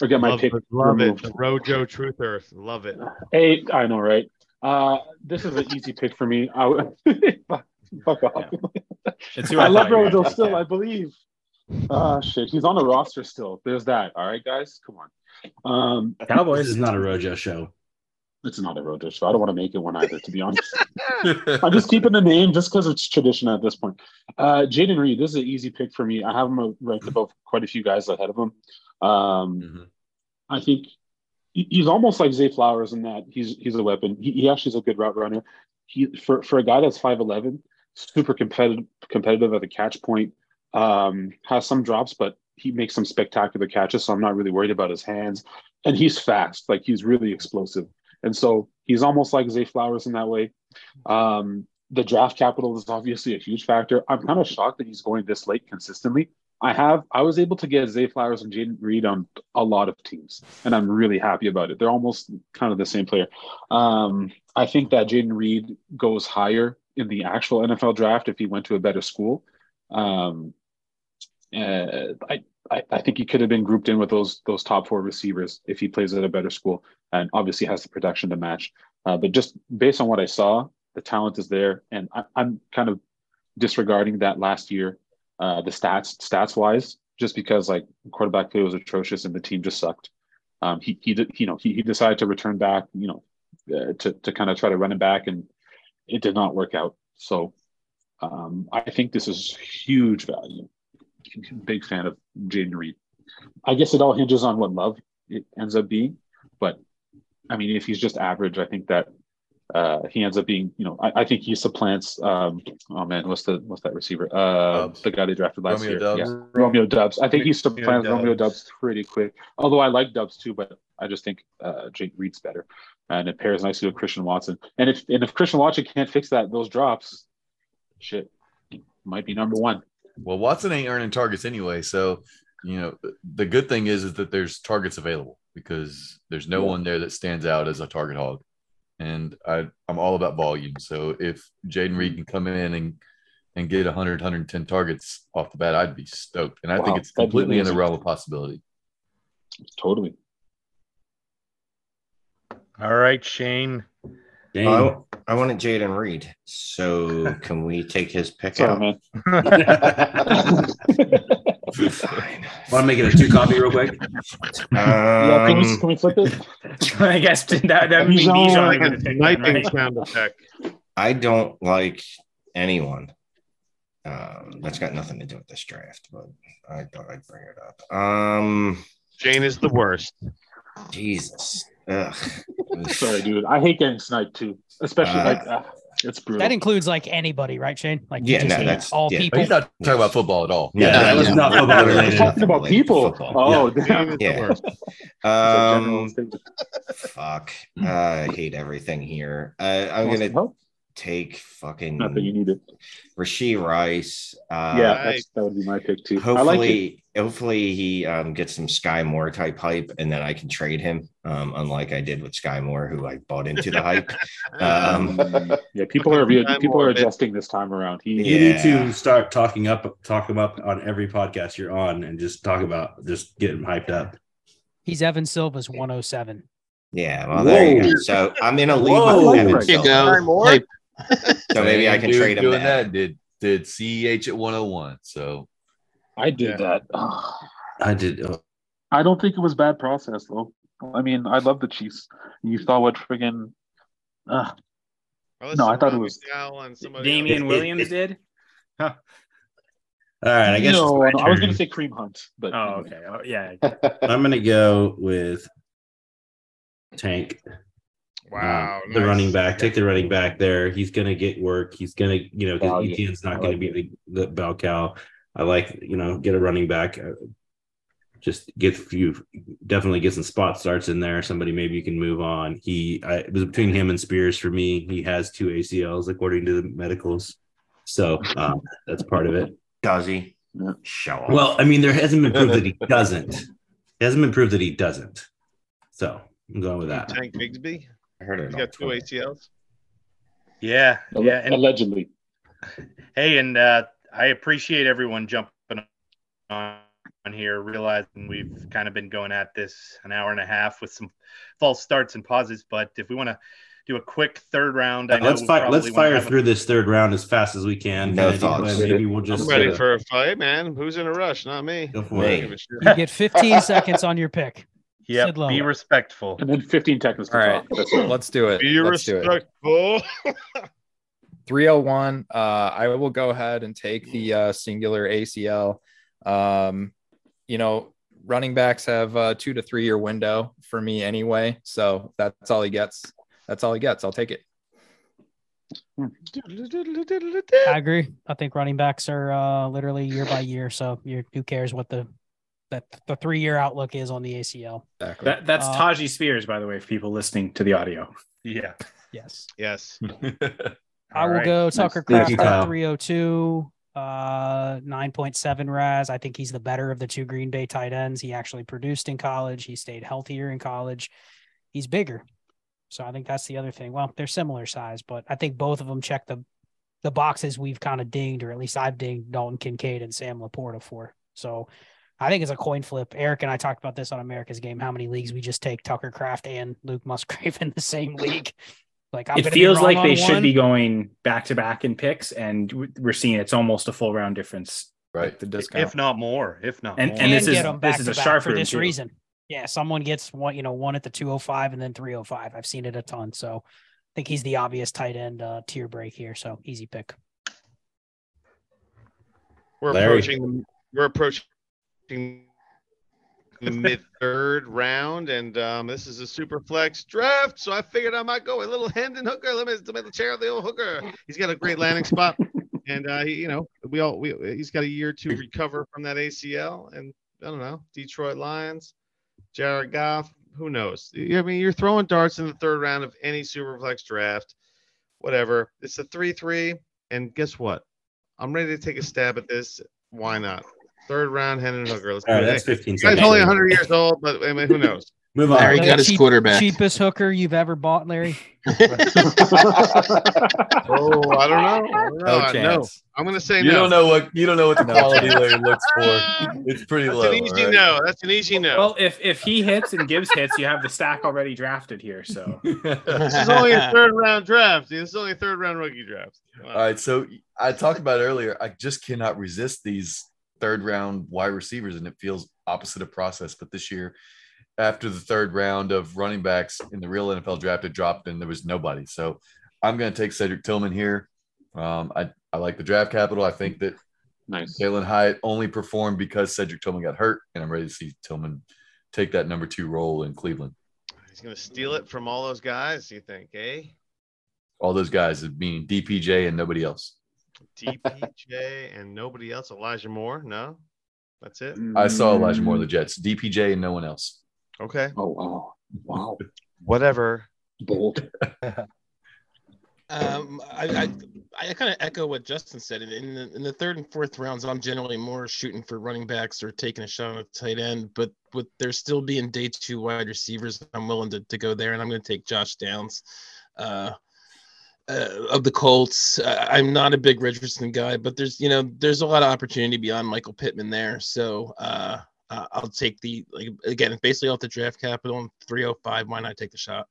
or get my love, pick love it. removed. Rojo Truther. Love it. Hey, I know, right? Uh, this is an easy pick for me. I fuck, fuck off. It's who I, I love thought you were Rojo still, get. I believe. Ah, shit. He's on the roster still. There's that. All right, guys, come on. Um, Cowboys. is not a Rojo show. it's not a Rojo show. I don't want to make it one either, to be honest. I'm just keeping the name just because it's tradition at this point. Uh, Jayden Reed, this is an easy pick for me. I have him ranked above quite a few guys ahead of him. Um, Mhm. I think he's almost like Zay Flowers in that he's he's a weapon. He, he actually is a good route runner. He for for a guy that's five eleven, super competitive competitive at the catch point. Um, has some drops, but he makes some spectacular catches. So I'm not really worried about his hands. And he's fast, like he's really explosive. And so he's almost like Zay Flowers in that way. Um, the draft capital is obviously a huge factor. I'm kind of shocked that he's going this late consistently. I have I was able to get Zay Flowers and Jayden Reed on a lot of teams, and I'm really happy about it. They're almost kind of the same player. Um, I think that Jayden Reed goes higher in the actual NFL draft if he went to a better school. Um, uh, I, I I think he could have been grouped in with those those top four receivers if he plays at a better school, and obviously has the production to match. Uh, but just based on what I saw, the talent is there, and I, I'm kind of disregarding that last year, uh, the stats stats wise, just because like quarterback play was atrocious and the team just sucked. Um, he he did you know he, he decided to return back, you know, uh, to to kind of try to run it back, and it did not work out. So um, I think this is huge value. Big fan of Jayden Reed. I guess it all hinges on what love it ends up being, but I mean, if he's just average, I think that uh, he ends up being, you know, I, I think he supplants. Um, oh man, what's the what's that receiver? Uh, Doubs. the guy they drafted last Romeo year. Doubs. Yeah, Romeo Doubs. I think he supplants Romeo Doubs. Doubs pretty quick. Although I like Doubs too, but I just think uh, Jake Reed's better, and it pairs nicely with Christian Watson. And if and if Christian Watson can't fix that, those drops, shit, might be number one. Well, Watson ain't earning targets anyway, so you know the good thing is is that there's targets available because there's no Yeah. one there that stands out as a target hog, and I I'm all about volume. So if Jayden Reed can come in and and get 100 110 targets off the bat, I'd be stoked, and I Wow, think it's completely in the realm of possibility. Totally. all right, Shane. Dang. I, uh, I wanted Jayden Reed. So can we take his pick Sorry, out? man. Fine. Want to make it a two copy real quick? yeah, can, we, Um, can we flip it? I guess that that means Bijan Bijan gonna take that, right? sound effect. I don't like anyone. Um, that's got nothing to do with this draft, but I thought I'd bring it up. Um, Jane is the worst. Jesus. Ugh. Sorry, dude. I hate getting sniped too, especially Uh, like uh, it's brutal. That includes like anybody, right, Shane? Like Yeah, no, that's- all yeah. people. He's not talking about football at all. Yeah, that was not football We're related. talking about people. Oh, damn. Yeah. It's a general Um, fuck. Uh, I hate everything here. Uh, I'm gonna help? Take fucking Not that you need it. Rasheed Rice. Uh, yeah, that's, that would be my pick too. I like. Hopefully, hopefully he um, gets some Sky Moore type hype, and then I can trade him. Um, unlike I did with Sky Moore, who I bought into the hype. Um, Yeah, people are people are adjusting this time around. He, You need to start talking up, talk him up on every podcast you're on, and just talk about just get him hyped up. He's Evan Silva's 107. yeah, well, there you go. So I'm in a leave Whoa. with Evan There you Silva. go. Hey, So maybe I can dude trade him doing there. that. Did did CEH at 101. So I did Yeah. that. Ugh. I did. uh, I don't think it was bad process though. I mean, I love the Chiefs. You saw what friggin' uh, Well, No, I thought it was- Dow and somebody Damian It- it- Williams did. Huh. All right, I guess no, it's I was gonna say Kareem Hunt, but Oh, okay. Oh, yeah. I'm gonna go with Tank. Wow, Um, the running back. Take the running back there. He's gonna get work. He's gonna, you know, 'cause Value. ETN's not I gonna be the, the bell cow. I like, you know, get a running back. uh, Just get a few, definitely get some spot starts in there. Somebody maybe you can move on. He, I, it was between him and Spears for me. He has two ACLs according to the medicals, so um, that's part of it. Does he? Show off. Well, I mean, there hasn't been proved that he doesn't. It hasn't been proved that he doesn't. So I'm going with that. Tank Bigsby. I heard it. He's on got two Twitter. ACLs. Yeah, alle- yeah, and allegedly. hey, and uh, I appreciate everyone jumping on, on here, realizing we've kind of been going at this an hour and a half with some false starts and pauses. But if we want to do a quick third round, I let's we fire. Let's fire have a- through this third round as fast as we can. No thoughts. Maybe we'll just I'm ready uh, for a fight, man. Who's in a rush? Not me. go for Me. it. Give a shit. You get 15 seconds on your pick. Yep, Sid Lowe. be respectful. And then 15 seconds to All talk. right. That's it. Let's do it. Be Let's do it. respectful. 301 uh i will go ahead and take the uh singular acl um you know running backs have a two to three year window for me anyway so that's all he gets that's all he gets i'll take it I agree. I think running backs are uh, literally year by year. So you're, who cares what the that the three year outlook is on the ACL? exactly That, that's Uh, Tyjae Spears, by the way, for people listening to the audio. Yeah. Yes. yes. I will right. go Tucker Thank Kraft at Kyle. 302, uh, 9.7 RAS. I think he's the better of the two Green Bay tight ends. He actually produced in college. He stayed healthier in college. He's bigger. So I think that's the other thing. Well, they're similar size, but I think both of them check the the boxes we've kind of dinged, or at least I've dinged Dalton Kincaid and Sam LaPorta for. So I think it's a coin flip. Eric and I talked about this on America's Game. How many leagues we just take Tucker Kraft and Luke Musgrave in the same league? Like I'm it feels wrong like on they should one. be going back to back in picks, and we're seeing it's almost a full round difference. right. the discount If not more, if not And- more. and this is- this is a back sharp for this too. reason. Yeah, someone gets one, you know, one at the 205 and then 305. I've seen it a ton. So I think he's the obvious tight end uh, tier break here. So easy pick. We're Larry. approaching. We're approaching the mid third round, and um, this is a super flex draft. So I figured I might go with little Hendon Hooker. Let me let me check out the old Hooker. He's got a great landing spot, and uh, he, you know, we all we he's got a year to recover from that ACL, and I don't know, Detroit Lions, Jared Goff. Who knows? I mean, you're throwing darts in the third round of any super flex draft. Whatever. It's a three-three, and guess what? I'm ready to take a stab at this. Why not? Third round, Hendon Hooker. Let's All right, that's 15 This guy's seconds. only 100 years old, but I mean, who knows? Move on. Larry The got his cheap- quarterback. Cheapest hooker you've ever bought, Larry. Oh, I don't know. I don't know. no I- chance I'm gonna say You no. don't know what you don't know what the quality chance. layer looks for. It's pretty That's low. an easy all right? no. That's an easy no. Well, if if he hits and gives hits, you have the stack already drafted here. So this is only a third round draft. This is only a third round rookie draft. All right, so I talked about earlier. I just cannot resist these third round wide receivers, and it feels opposite of process. But this year, after the third round of running backs in the real NFL draft, it dropped and there was nobody. So I'm going to take Cedric Tillman here. Um, I, I like the draft capital. I think that nice. Jalin Hyatt only performed because Cedric Tillman got hurt, and I'm ready to see Tillman take that number two role in Cleveland. He's going to steal it from all those guys, you think, eh? All those guys, meaning DPJ and nobody else. DPJ and nobody else. Elijah Moore? No, that's it. I saw Elijah Moore the Jets. DPJ and no one else. Okay. Oh wow, wow. Whatever. Bold. Um, I I, I kind of echo what Justin said. In the, in the third and fourth rounds, I'm generally more shooting for running backs or taking a shot on a tight end. But with there still being day two wide receivers, I'm willing to, to go there, and I'm going to take Josh Downs. Uh, uh, of the Colts, uh, I'm not a big Richardson guy, but there's you know there's a lot of opportunity beyond Michael Pittman there. So uh, I'll take the like again basically off the draft capital and 305. Why not take the shot?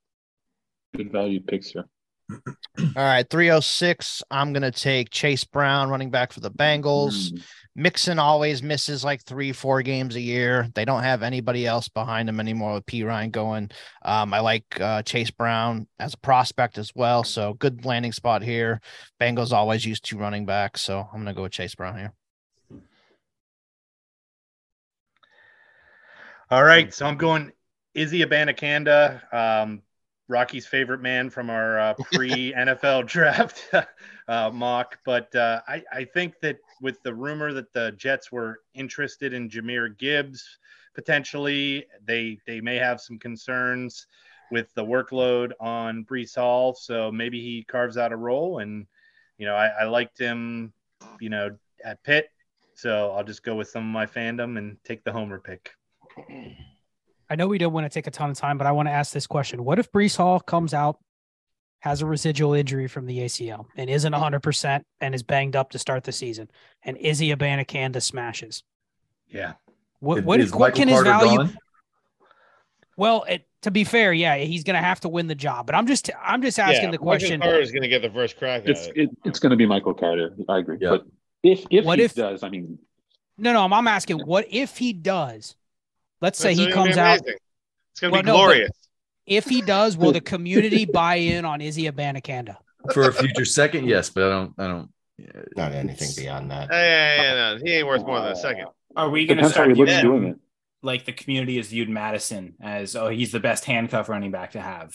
Good value picks here. All right, 306. I'm going to take Chase Brown, running back for the Bengals. Mm. Mixon always misses like three, four games a year. They don't have anybody else behind him anymore with Perine going. Um, I like uh, Chase Brown as a prospect as well. So good landing spot here. Bengals always use two running backs. So I'm going to go with Chase Brown here. All right, so I'm going Izzy Abanikanda, um, Rocky's favorite man from our uh, pre NFL draft uh, mock. But uh, I, I think that with the rumor that the Jets were interested in Jahmyr Gibbs potentially, they they may have some concerns with the workload on Breece Hall. So maybe he carves out a role. And you know, I, I liked him, you know, at Pitt. So I'll just go with some of my fandom and take the homer pick. I know we don't want to take a ton of time, but I want to ask this question. What if Breece Hall comes out, has a residual injury from the ACL, and isn't 100% and is banged up to start the season, and is he Izzy Abanikanda smashes? Yeah. What, Is- what, is what can Michael his value? gone? Well, it, to be fair, yeah, he's going to have to win the job, but I'm just, I'm just asking the question. Carter is going to get the first crack at It's it. it, it's going to be Michael Carter. I agree. Yeah. But if if What he if- does, I mean, No, no, I'm, I'm asking what if he does? Let's say That's he comes out. It's going to Well, be no, glorious. If he does, will the community buy in on Izzy Abanikanda? For a future second, yes, but I don't. I don't. Not anything beyond that. Hey, hey, hey, no, he ain't worth more than a second. Are we going to start he looks viewing doing it. like the community has viewed Mattison as oh he's the best handcuff running back to have?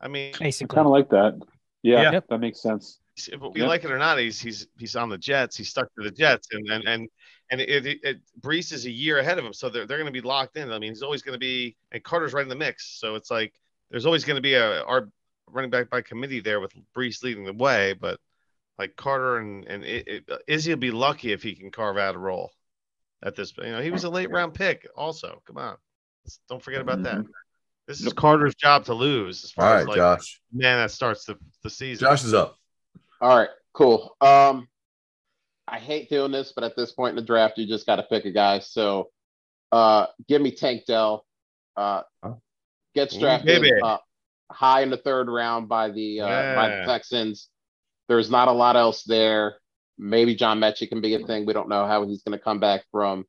I mean, Basically, kind of like that. Yeah, Yeah. Yep. that makes sense. if we Yep. like it or not, he's he's he's on the Jets. He's stuck to the Jets, and and and and it, it, it Breece is a year ahead of him, so they're they're going to be locked in. I mean, he's always going to be, and Carter's right in the mix, so it's like there's always going to be a our running back by committee there with Brees leading the way, but like Carter and and it, it, Izzy will be lucky if he can carve out a role at this. You know, he was a late round pick, also. Come on, Let's- don't forget about that. This is Carter's job to lose, as far right, as like Josh. man that starts the the season. Josh is up. All right, cool. Um, I hate doing this, but at this point in the draft, you just got to pick a guy. So, uh, give me Tank Dell. Uh, gets drafted uh, high in the third round by the uh, by the Texans. There's not a lot else there. Maybe John Metchie can be a thing. We don't know how he's going to come back from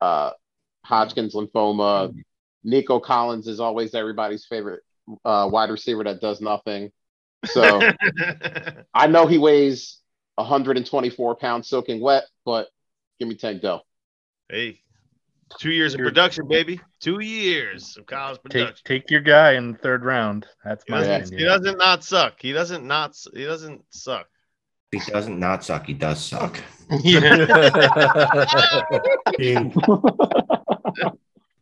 uh, Hodgkin's lymphoma. Nico Collins is always everybody's favorite uh, wide receiver that does nothing. So I know he weighs 124 pounds soaking wet, but give me Tank Dell. Hey, two years of production, baby. Two years of college Take production. take your guy in the third round. That's He my doesn't, opinion. he doesn't not suck. He doesn't not. s- He doesn't suck. He doesn't not suck. He does suck.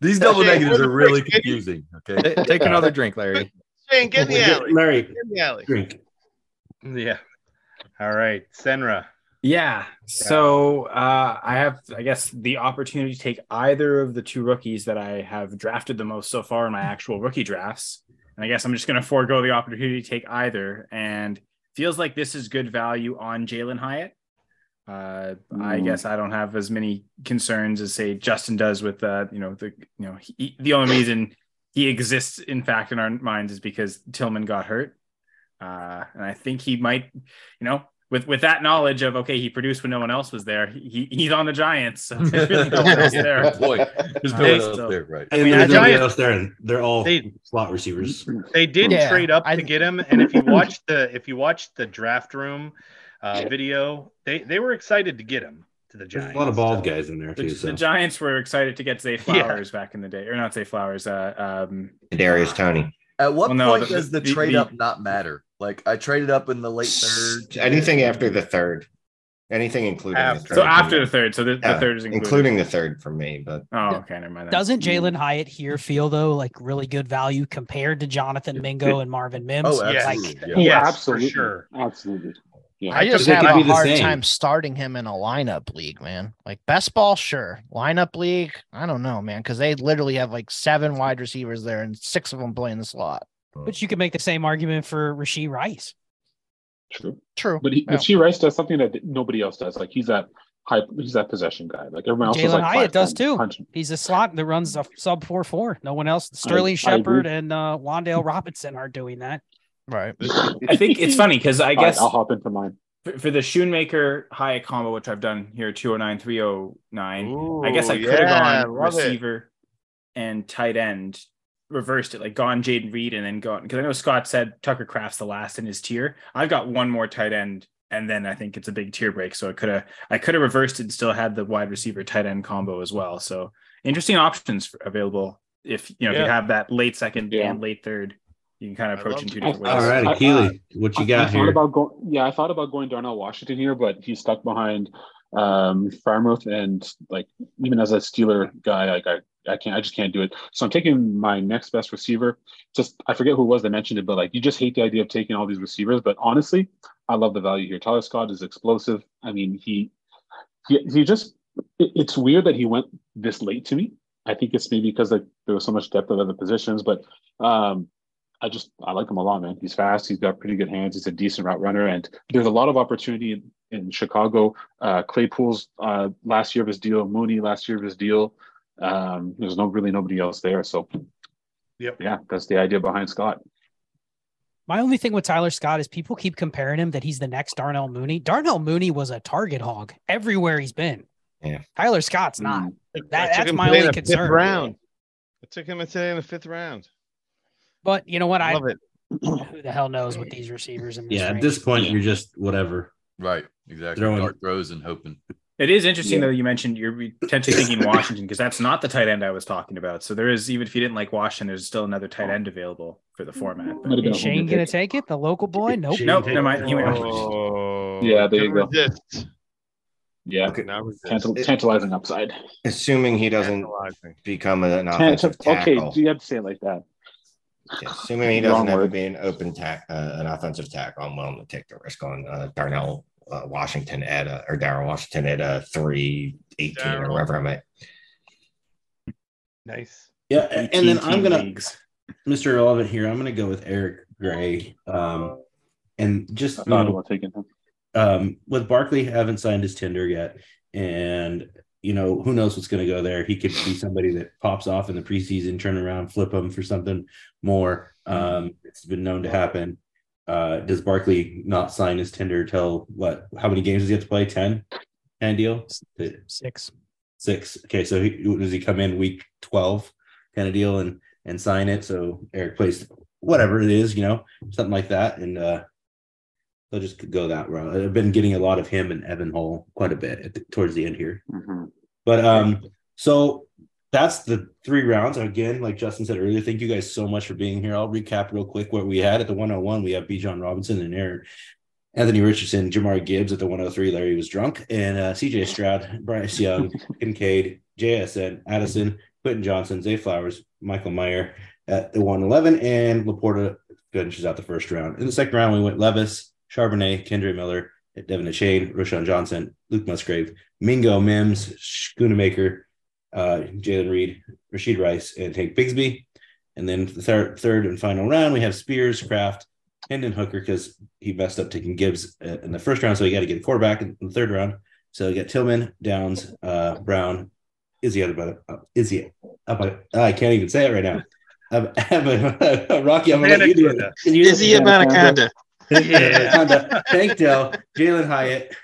These double Shane, negatives we're really picks, baby. confusing. Okay. Take another drink, Larry. Shane, get in the alley. Larry, Get in the alley. drink. Yeah. All right, Senra. Yeah. So uh, I have, I guess, the opportunity to take either of the two rookies that I have drafted the most so far in my actual rookie drafts. And I guess I'm just going to forego the opportunity to take either. And feels like this is good value on Jalin Hyatt. Uh, I Mm. guess I don't have as many concerns as say Justin does with uh, you know the you know he, the only reason he exists in fact in our minds is because Tillman got hurt, uh, and I think he might you know with with that knowledge of okay, he produced when no one else was there. He he's on the Giants, so there's really no one else there. Good point. There's no Uh, one else so- there, right? I And mean, there's I- nobody Giants- else there, and they're all They- slot receivers. They did Yeah, trade up I- to get him, and if you watch the if you watch the draft room uh, video, they they were excited to get him to the There's Giants. a lot of bald so- guys in there The, too. the So Giants were excited to get Zay Yeah. Flowers back in the day, or not Zay Flowers. Uh, um, Darius Toney. At what Well, no, point the- does the, the- trade the- up not matter? Like I traded up in the late third. Anything after the third. Anything including After. the third. so after the third, so the, Yeah, the third is included. including the third for me, but Oh, okay, never mind. that. Doesn't mm. Jalin Hyatt here feel though like really good value compared to Jonathan Mingo and Marvin Mims? Oh, Yes. absolutely. Like, yeah. Oh, Yes, for absolutely. sure. Absolutely. Yeah. I just have a hard same. time starting him in a lineup league, man. Like best ball, sure. Lineup league, I don't know, man, because they literally have like seven wide receivers there and six of them playing the slot. but you could make the same argument for Rasheed Rice. True. True. But he, Yeah. but she Rice does something that nobody else does. Like he's that high, he's that possession guy. Like everyone else is Jalen like Hyatt 5'10", does too. 100. He's a slot that runs a sub four four. No one else. Sterling I Shepard agree. and uh, Wan'Dale Robinson are doing that. Right. I think it's funny because I All right, guess I'll hop into mine. for, for the Shoemaker Hyatt combo, which I've done here, 209, 309, I guess I could have yeah, gone love it. receiver and tight end, reversed it, like gone Jayden Reed and then gone because I know Scott said Tucker Kraft's the last in his tier. I've got one more tight end, and then I think it's a big tier break. So I could have I could have reversed it and still had the wide receiver tight end combo as well. So interesting options for, available if you know if you have that late second Yeah. and late third. You can kind of I approach love in two different ways. all right, I- Keely, what you I- got I thought here? about going. Yeah, I thought about going Darnell Washington here, but he's stuck behind um Freiermuth, and like even as a Steeler guy, like I, I can't, I just can't do it. So I'm taking my next best receiver. Just I forget who it was that mentioned it, but like you just hate the idea of taking all these receivers. But honestly, I love the value here. Tyler Scott is explosive. I mean, he he, he just it- it's weird that he went this late to me. I think it's maybe because like there was so much depth at other positions, but um I just I like him a lot, man. He's fast. He's got pretty good hands. He's a decent route runner, and there's a lot of opportunity in, in Chicago. Uh, Claypool's uh, last year of his deal, Mooney last year of his deal. Um, there's no really nobody else there, so Yep. yeah, that's the idea behind Scott. My only thing with Tyler Scott is people keep comparing him that he's the next Darnell Mooney. Darnell Mooney was a target hog everywhere he's been. Yeah. Tyler Scott's not. Mm. That, that's my only concern. round. I took him today in the fifth round. But you know what? I Love it. who the hell knows with these receivers in this Yeah, at this point, you're just whatever. Right. Exactly. Throwing- Dart throws and hoping. It is interesting Yeah. though. You mentioned you're potentially thinking Washington because that's not the tight end I was talking about. So there is even if you didn't like Washington, there's still another tight end available for the format. But Might have been Is Shane gonna take it? The local boy? Nope. Shane nope, take- never mind. He went. Oh, Yeah, there you go. resist. Yeah, Okay. Now resist. Tantal- tantalizing upside. assuming he doesn't become an Tant- offensive okay, tackle. you have to say it like that. Yeah, assuming he doesn't have to word. be an open tack, uh, an offensive tackle, I'm willing to take the risk on uh, Darnell uh, Washington at a, or Darrell Washington at a three eighteen or wherever I'm at. Nice. Yeah, and then I'm gonna, leagues. Mr. Irrelevant here. I'm gonna go with Eric Gray. Um, and just I you thought know, taking him. um, with Barkley haven't signed his tender yet, and you know who knows what's going to go there. He could be somebody that pops off in the preseason, turn around, flip him for something more. Um, it's been known to happen. Uh, does Barkley not sign his tender till what? How many games does he have to play? 10? 10 deal? Six. Six. Okay, so he, does he come in week twelve kind of deal and and sign it? So Eric plays whatever it is, you know, something like that, and uh they'll just go that route. I've been getting a lot of him and Evan Hull quite a bit at the, towards the end here, Mhm. but um, so that's the three rounds. Again, like Justin said earlier, thank you guys so much for being here. I'll recap real quick what we had at the 101. We have Bijan Robinson and Aaron Anthony Richardson, Jahmyr Gibbs at the 103. Larry was drunk, and uh, CJ Stroud, Bryce Young, Kincaid, JSN, Addison, Quentin Johnston, Zay Flowers, Michael Mayer at the 111, and LaPorta finishes out the first round. In the second round, we went Levis, Charbonnet, Kendre Miller, Devon Achane, Roschon Johnson, Luke Musgrave, Mingo Mims, Schoonmaker, uh, Jalen Reed, Rasheed Rice, and Hank Bigsby. And then the third, third and final round, we have Spears, Kraft, Hendon Hooker because he messed up taking Gibbs uh, in the first round, so he got to get a quarterback in the third round. So you got Tillman, Downs, uh, Brown, Izzy uh, Izzy. Uh, I can't even say it right now. Rocky, I'm gonna let you do it. Izzy Anaconda. Yeah. Thank Dell, Jalin Hyatt,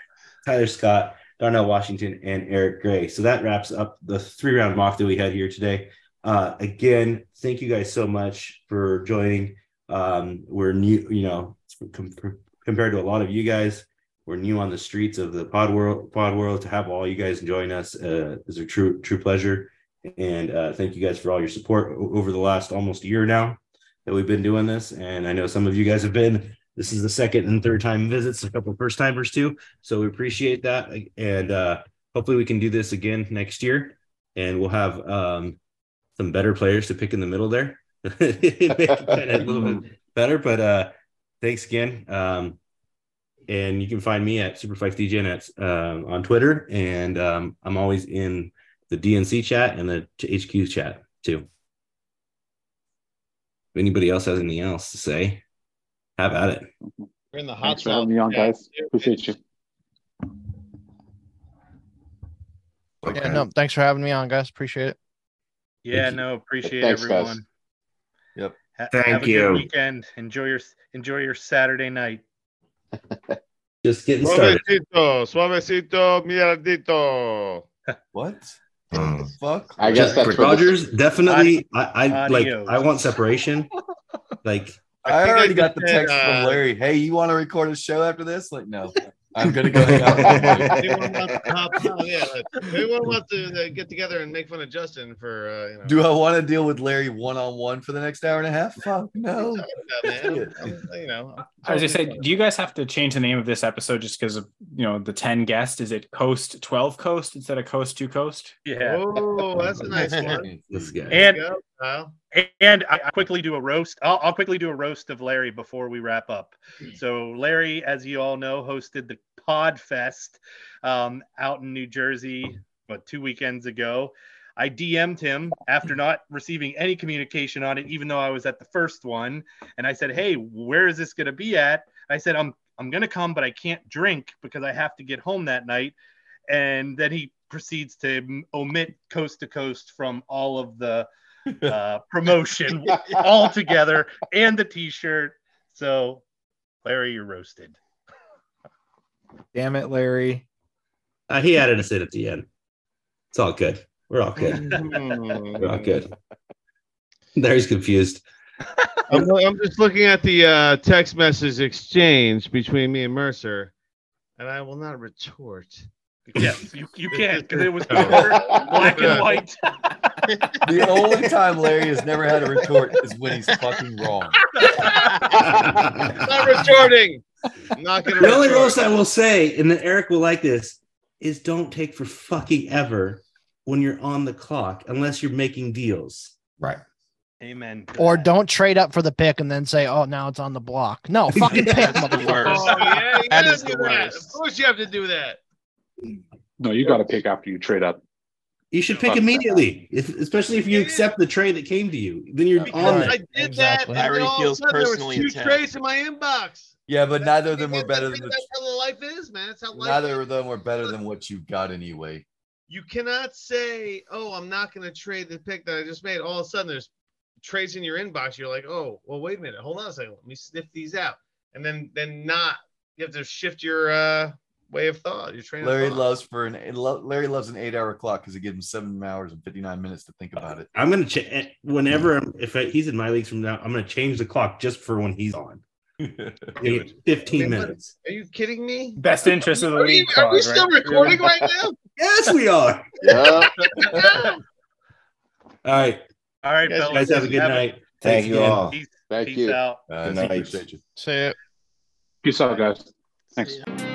Tyler Scott, Darnell Washington, and Eric Gray. So that wraps up the three round mock that we had here today. Uh, again, thank you guys so much for joining. Um, we're new, you know, com- compared to a lot of you guys, we're new on the streets of the pod world. Pod world to have all you guys join us uh, is a true true pleasure. And uh, thank you guys for all your support over the last almost year now that we've been doing this. And I know some of you guys have been. This is the second and third time visits, a couple first timers too. So we appreciate that, and uh, hopefully we can do this again next year. And we'll have um, some better players to pick in the middle there. Make it kinda a little bit better, but uh, thanks again. Um, and you can find me at Superflex DJ Nets um, on Twitter, and um, I'm always in the DNC chat and the HQ chat too. If anybody else has anything else to say, have at it. We're in the hot Thanks for having me on, guys. Appreciate you. Yeah, no, thanks for having me on, guys. Appreciate it. Yeah, no, appreciate Thanks, guys. everyone. Yep. Ha- Thank have a you. Good weekend. Enjoy your enjoy your Saturday night. Just getting started. Suavecito, suavecito, mierdito. What? What the fuck? I guess that's what Rogers definitely. I, I like. I want separation. Like I, I already got just the said, text uh, from Larry. Hey, you want to record a show after this? Like, no, I'm gonna go hang out. with Anyone wants to hop on? Yeah, like, anyone wants to uh, get together and make fun of Justin for uh, you know? Do I want to deal with Larry one on one for the next hour and a half? Fuck no. Yeah, man. I'm- you know, I'm I was just say, do you guys have to change the name of this episode just because of you know the ten guests? Is it Coast Twelve Coast instead of Coast Two Coast? Yeah. Oh, that's a nice one. this guy. And And I quickly do a roast. I'll, I'll quickly do a roast of Larry before we wrap up. So Larry, as you all know, hosted the Pod Fest um, out in New Jersey, what two weekends ago. I DM'd him after not receiving any communication on it, even though I was at the first one, and I said, "Hey, where is this going to be at?" I said, "I'm I'm going to come, but I can't drink because I have to get home that night." And then he proceeds to omit Coast to Coast from all of the uh, promotion all together and the T-shirt. So, Larry, you're roasted. Damn it, Larry. Uh, he added us in at the end. It's all good. We're all good. We're all good. Larry's confused. I'm, I'm just looking at the uh, text message exchange between me and Mercer, and I will not retort. Yes, you, you can because it was black and white. The only time Larry has never had a retort is when he's fucking wrong. not retorting. I'm not gonna. The only retort. roast I will say, and then Eric will like this, is don't take for fucking ever when you're on the clock unless you're making deals. Right. Amen. Or don't trade up for the pick and then say, "Oh, now it's on the block." No, fucking pick, motherfucker. Oh, yeah, you That gotta is do the that. worst. Of course, you have to do that. No, you got to pick after you trade up. You should pick immediately, if, especially if you accept the trade that came to you. Then you're Because on I did Exactly. that, and Larry all of a feels sudden there was two attacked. trades in my inbox. Yeah, but neither of them were better that's, than that's the. how the life is, man. That's how life Neither is. of them were better than what you got anyway. You cannot say, "Oh, I'm not going to trade the pick that I just made." All of a sudden, there's trades in your inbox. You're like, "Oh, well, wait a minute, hold on a second, let me sniff these out," and then then not. You have to shift your uh, way of thought. Your train Larry of thought. loves for an Larry loves an eight hour clock because it gives him seven hours and fifty nine minutes to think about it. I'm gonna change whenever I'm, if I, he's in my leagues from now. I'm gonna change the clock just for when he's on. Give it 15 I mean, what- minutes. Are you kidding me? Best interest of the Are, you, league. are we clause, still right? recording right now? Yes, we are. Yeah. All right, All right, Yes, guys, have a good night. Thank Thanks you again. all. Peace, Thank peace you. out. Uh, Good night. appreciate you. Say it. Peace out, guys. Thanks. See ya.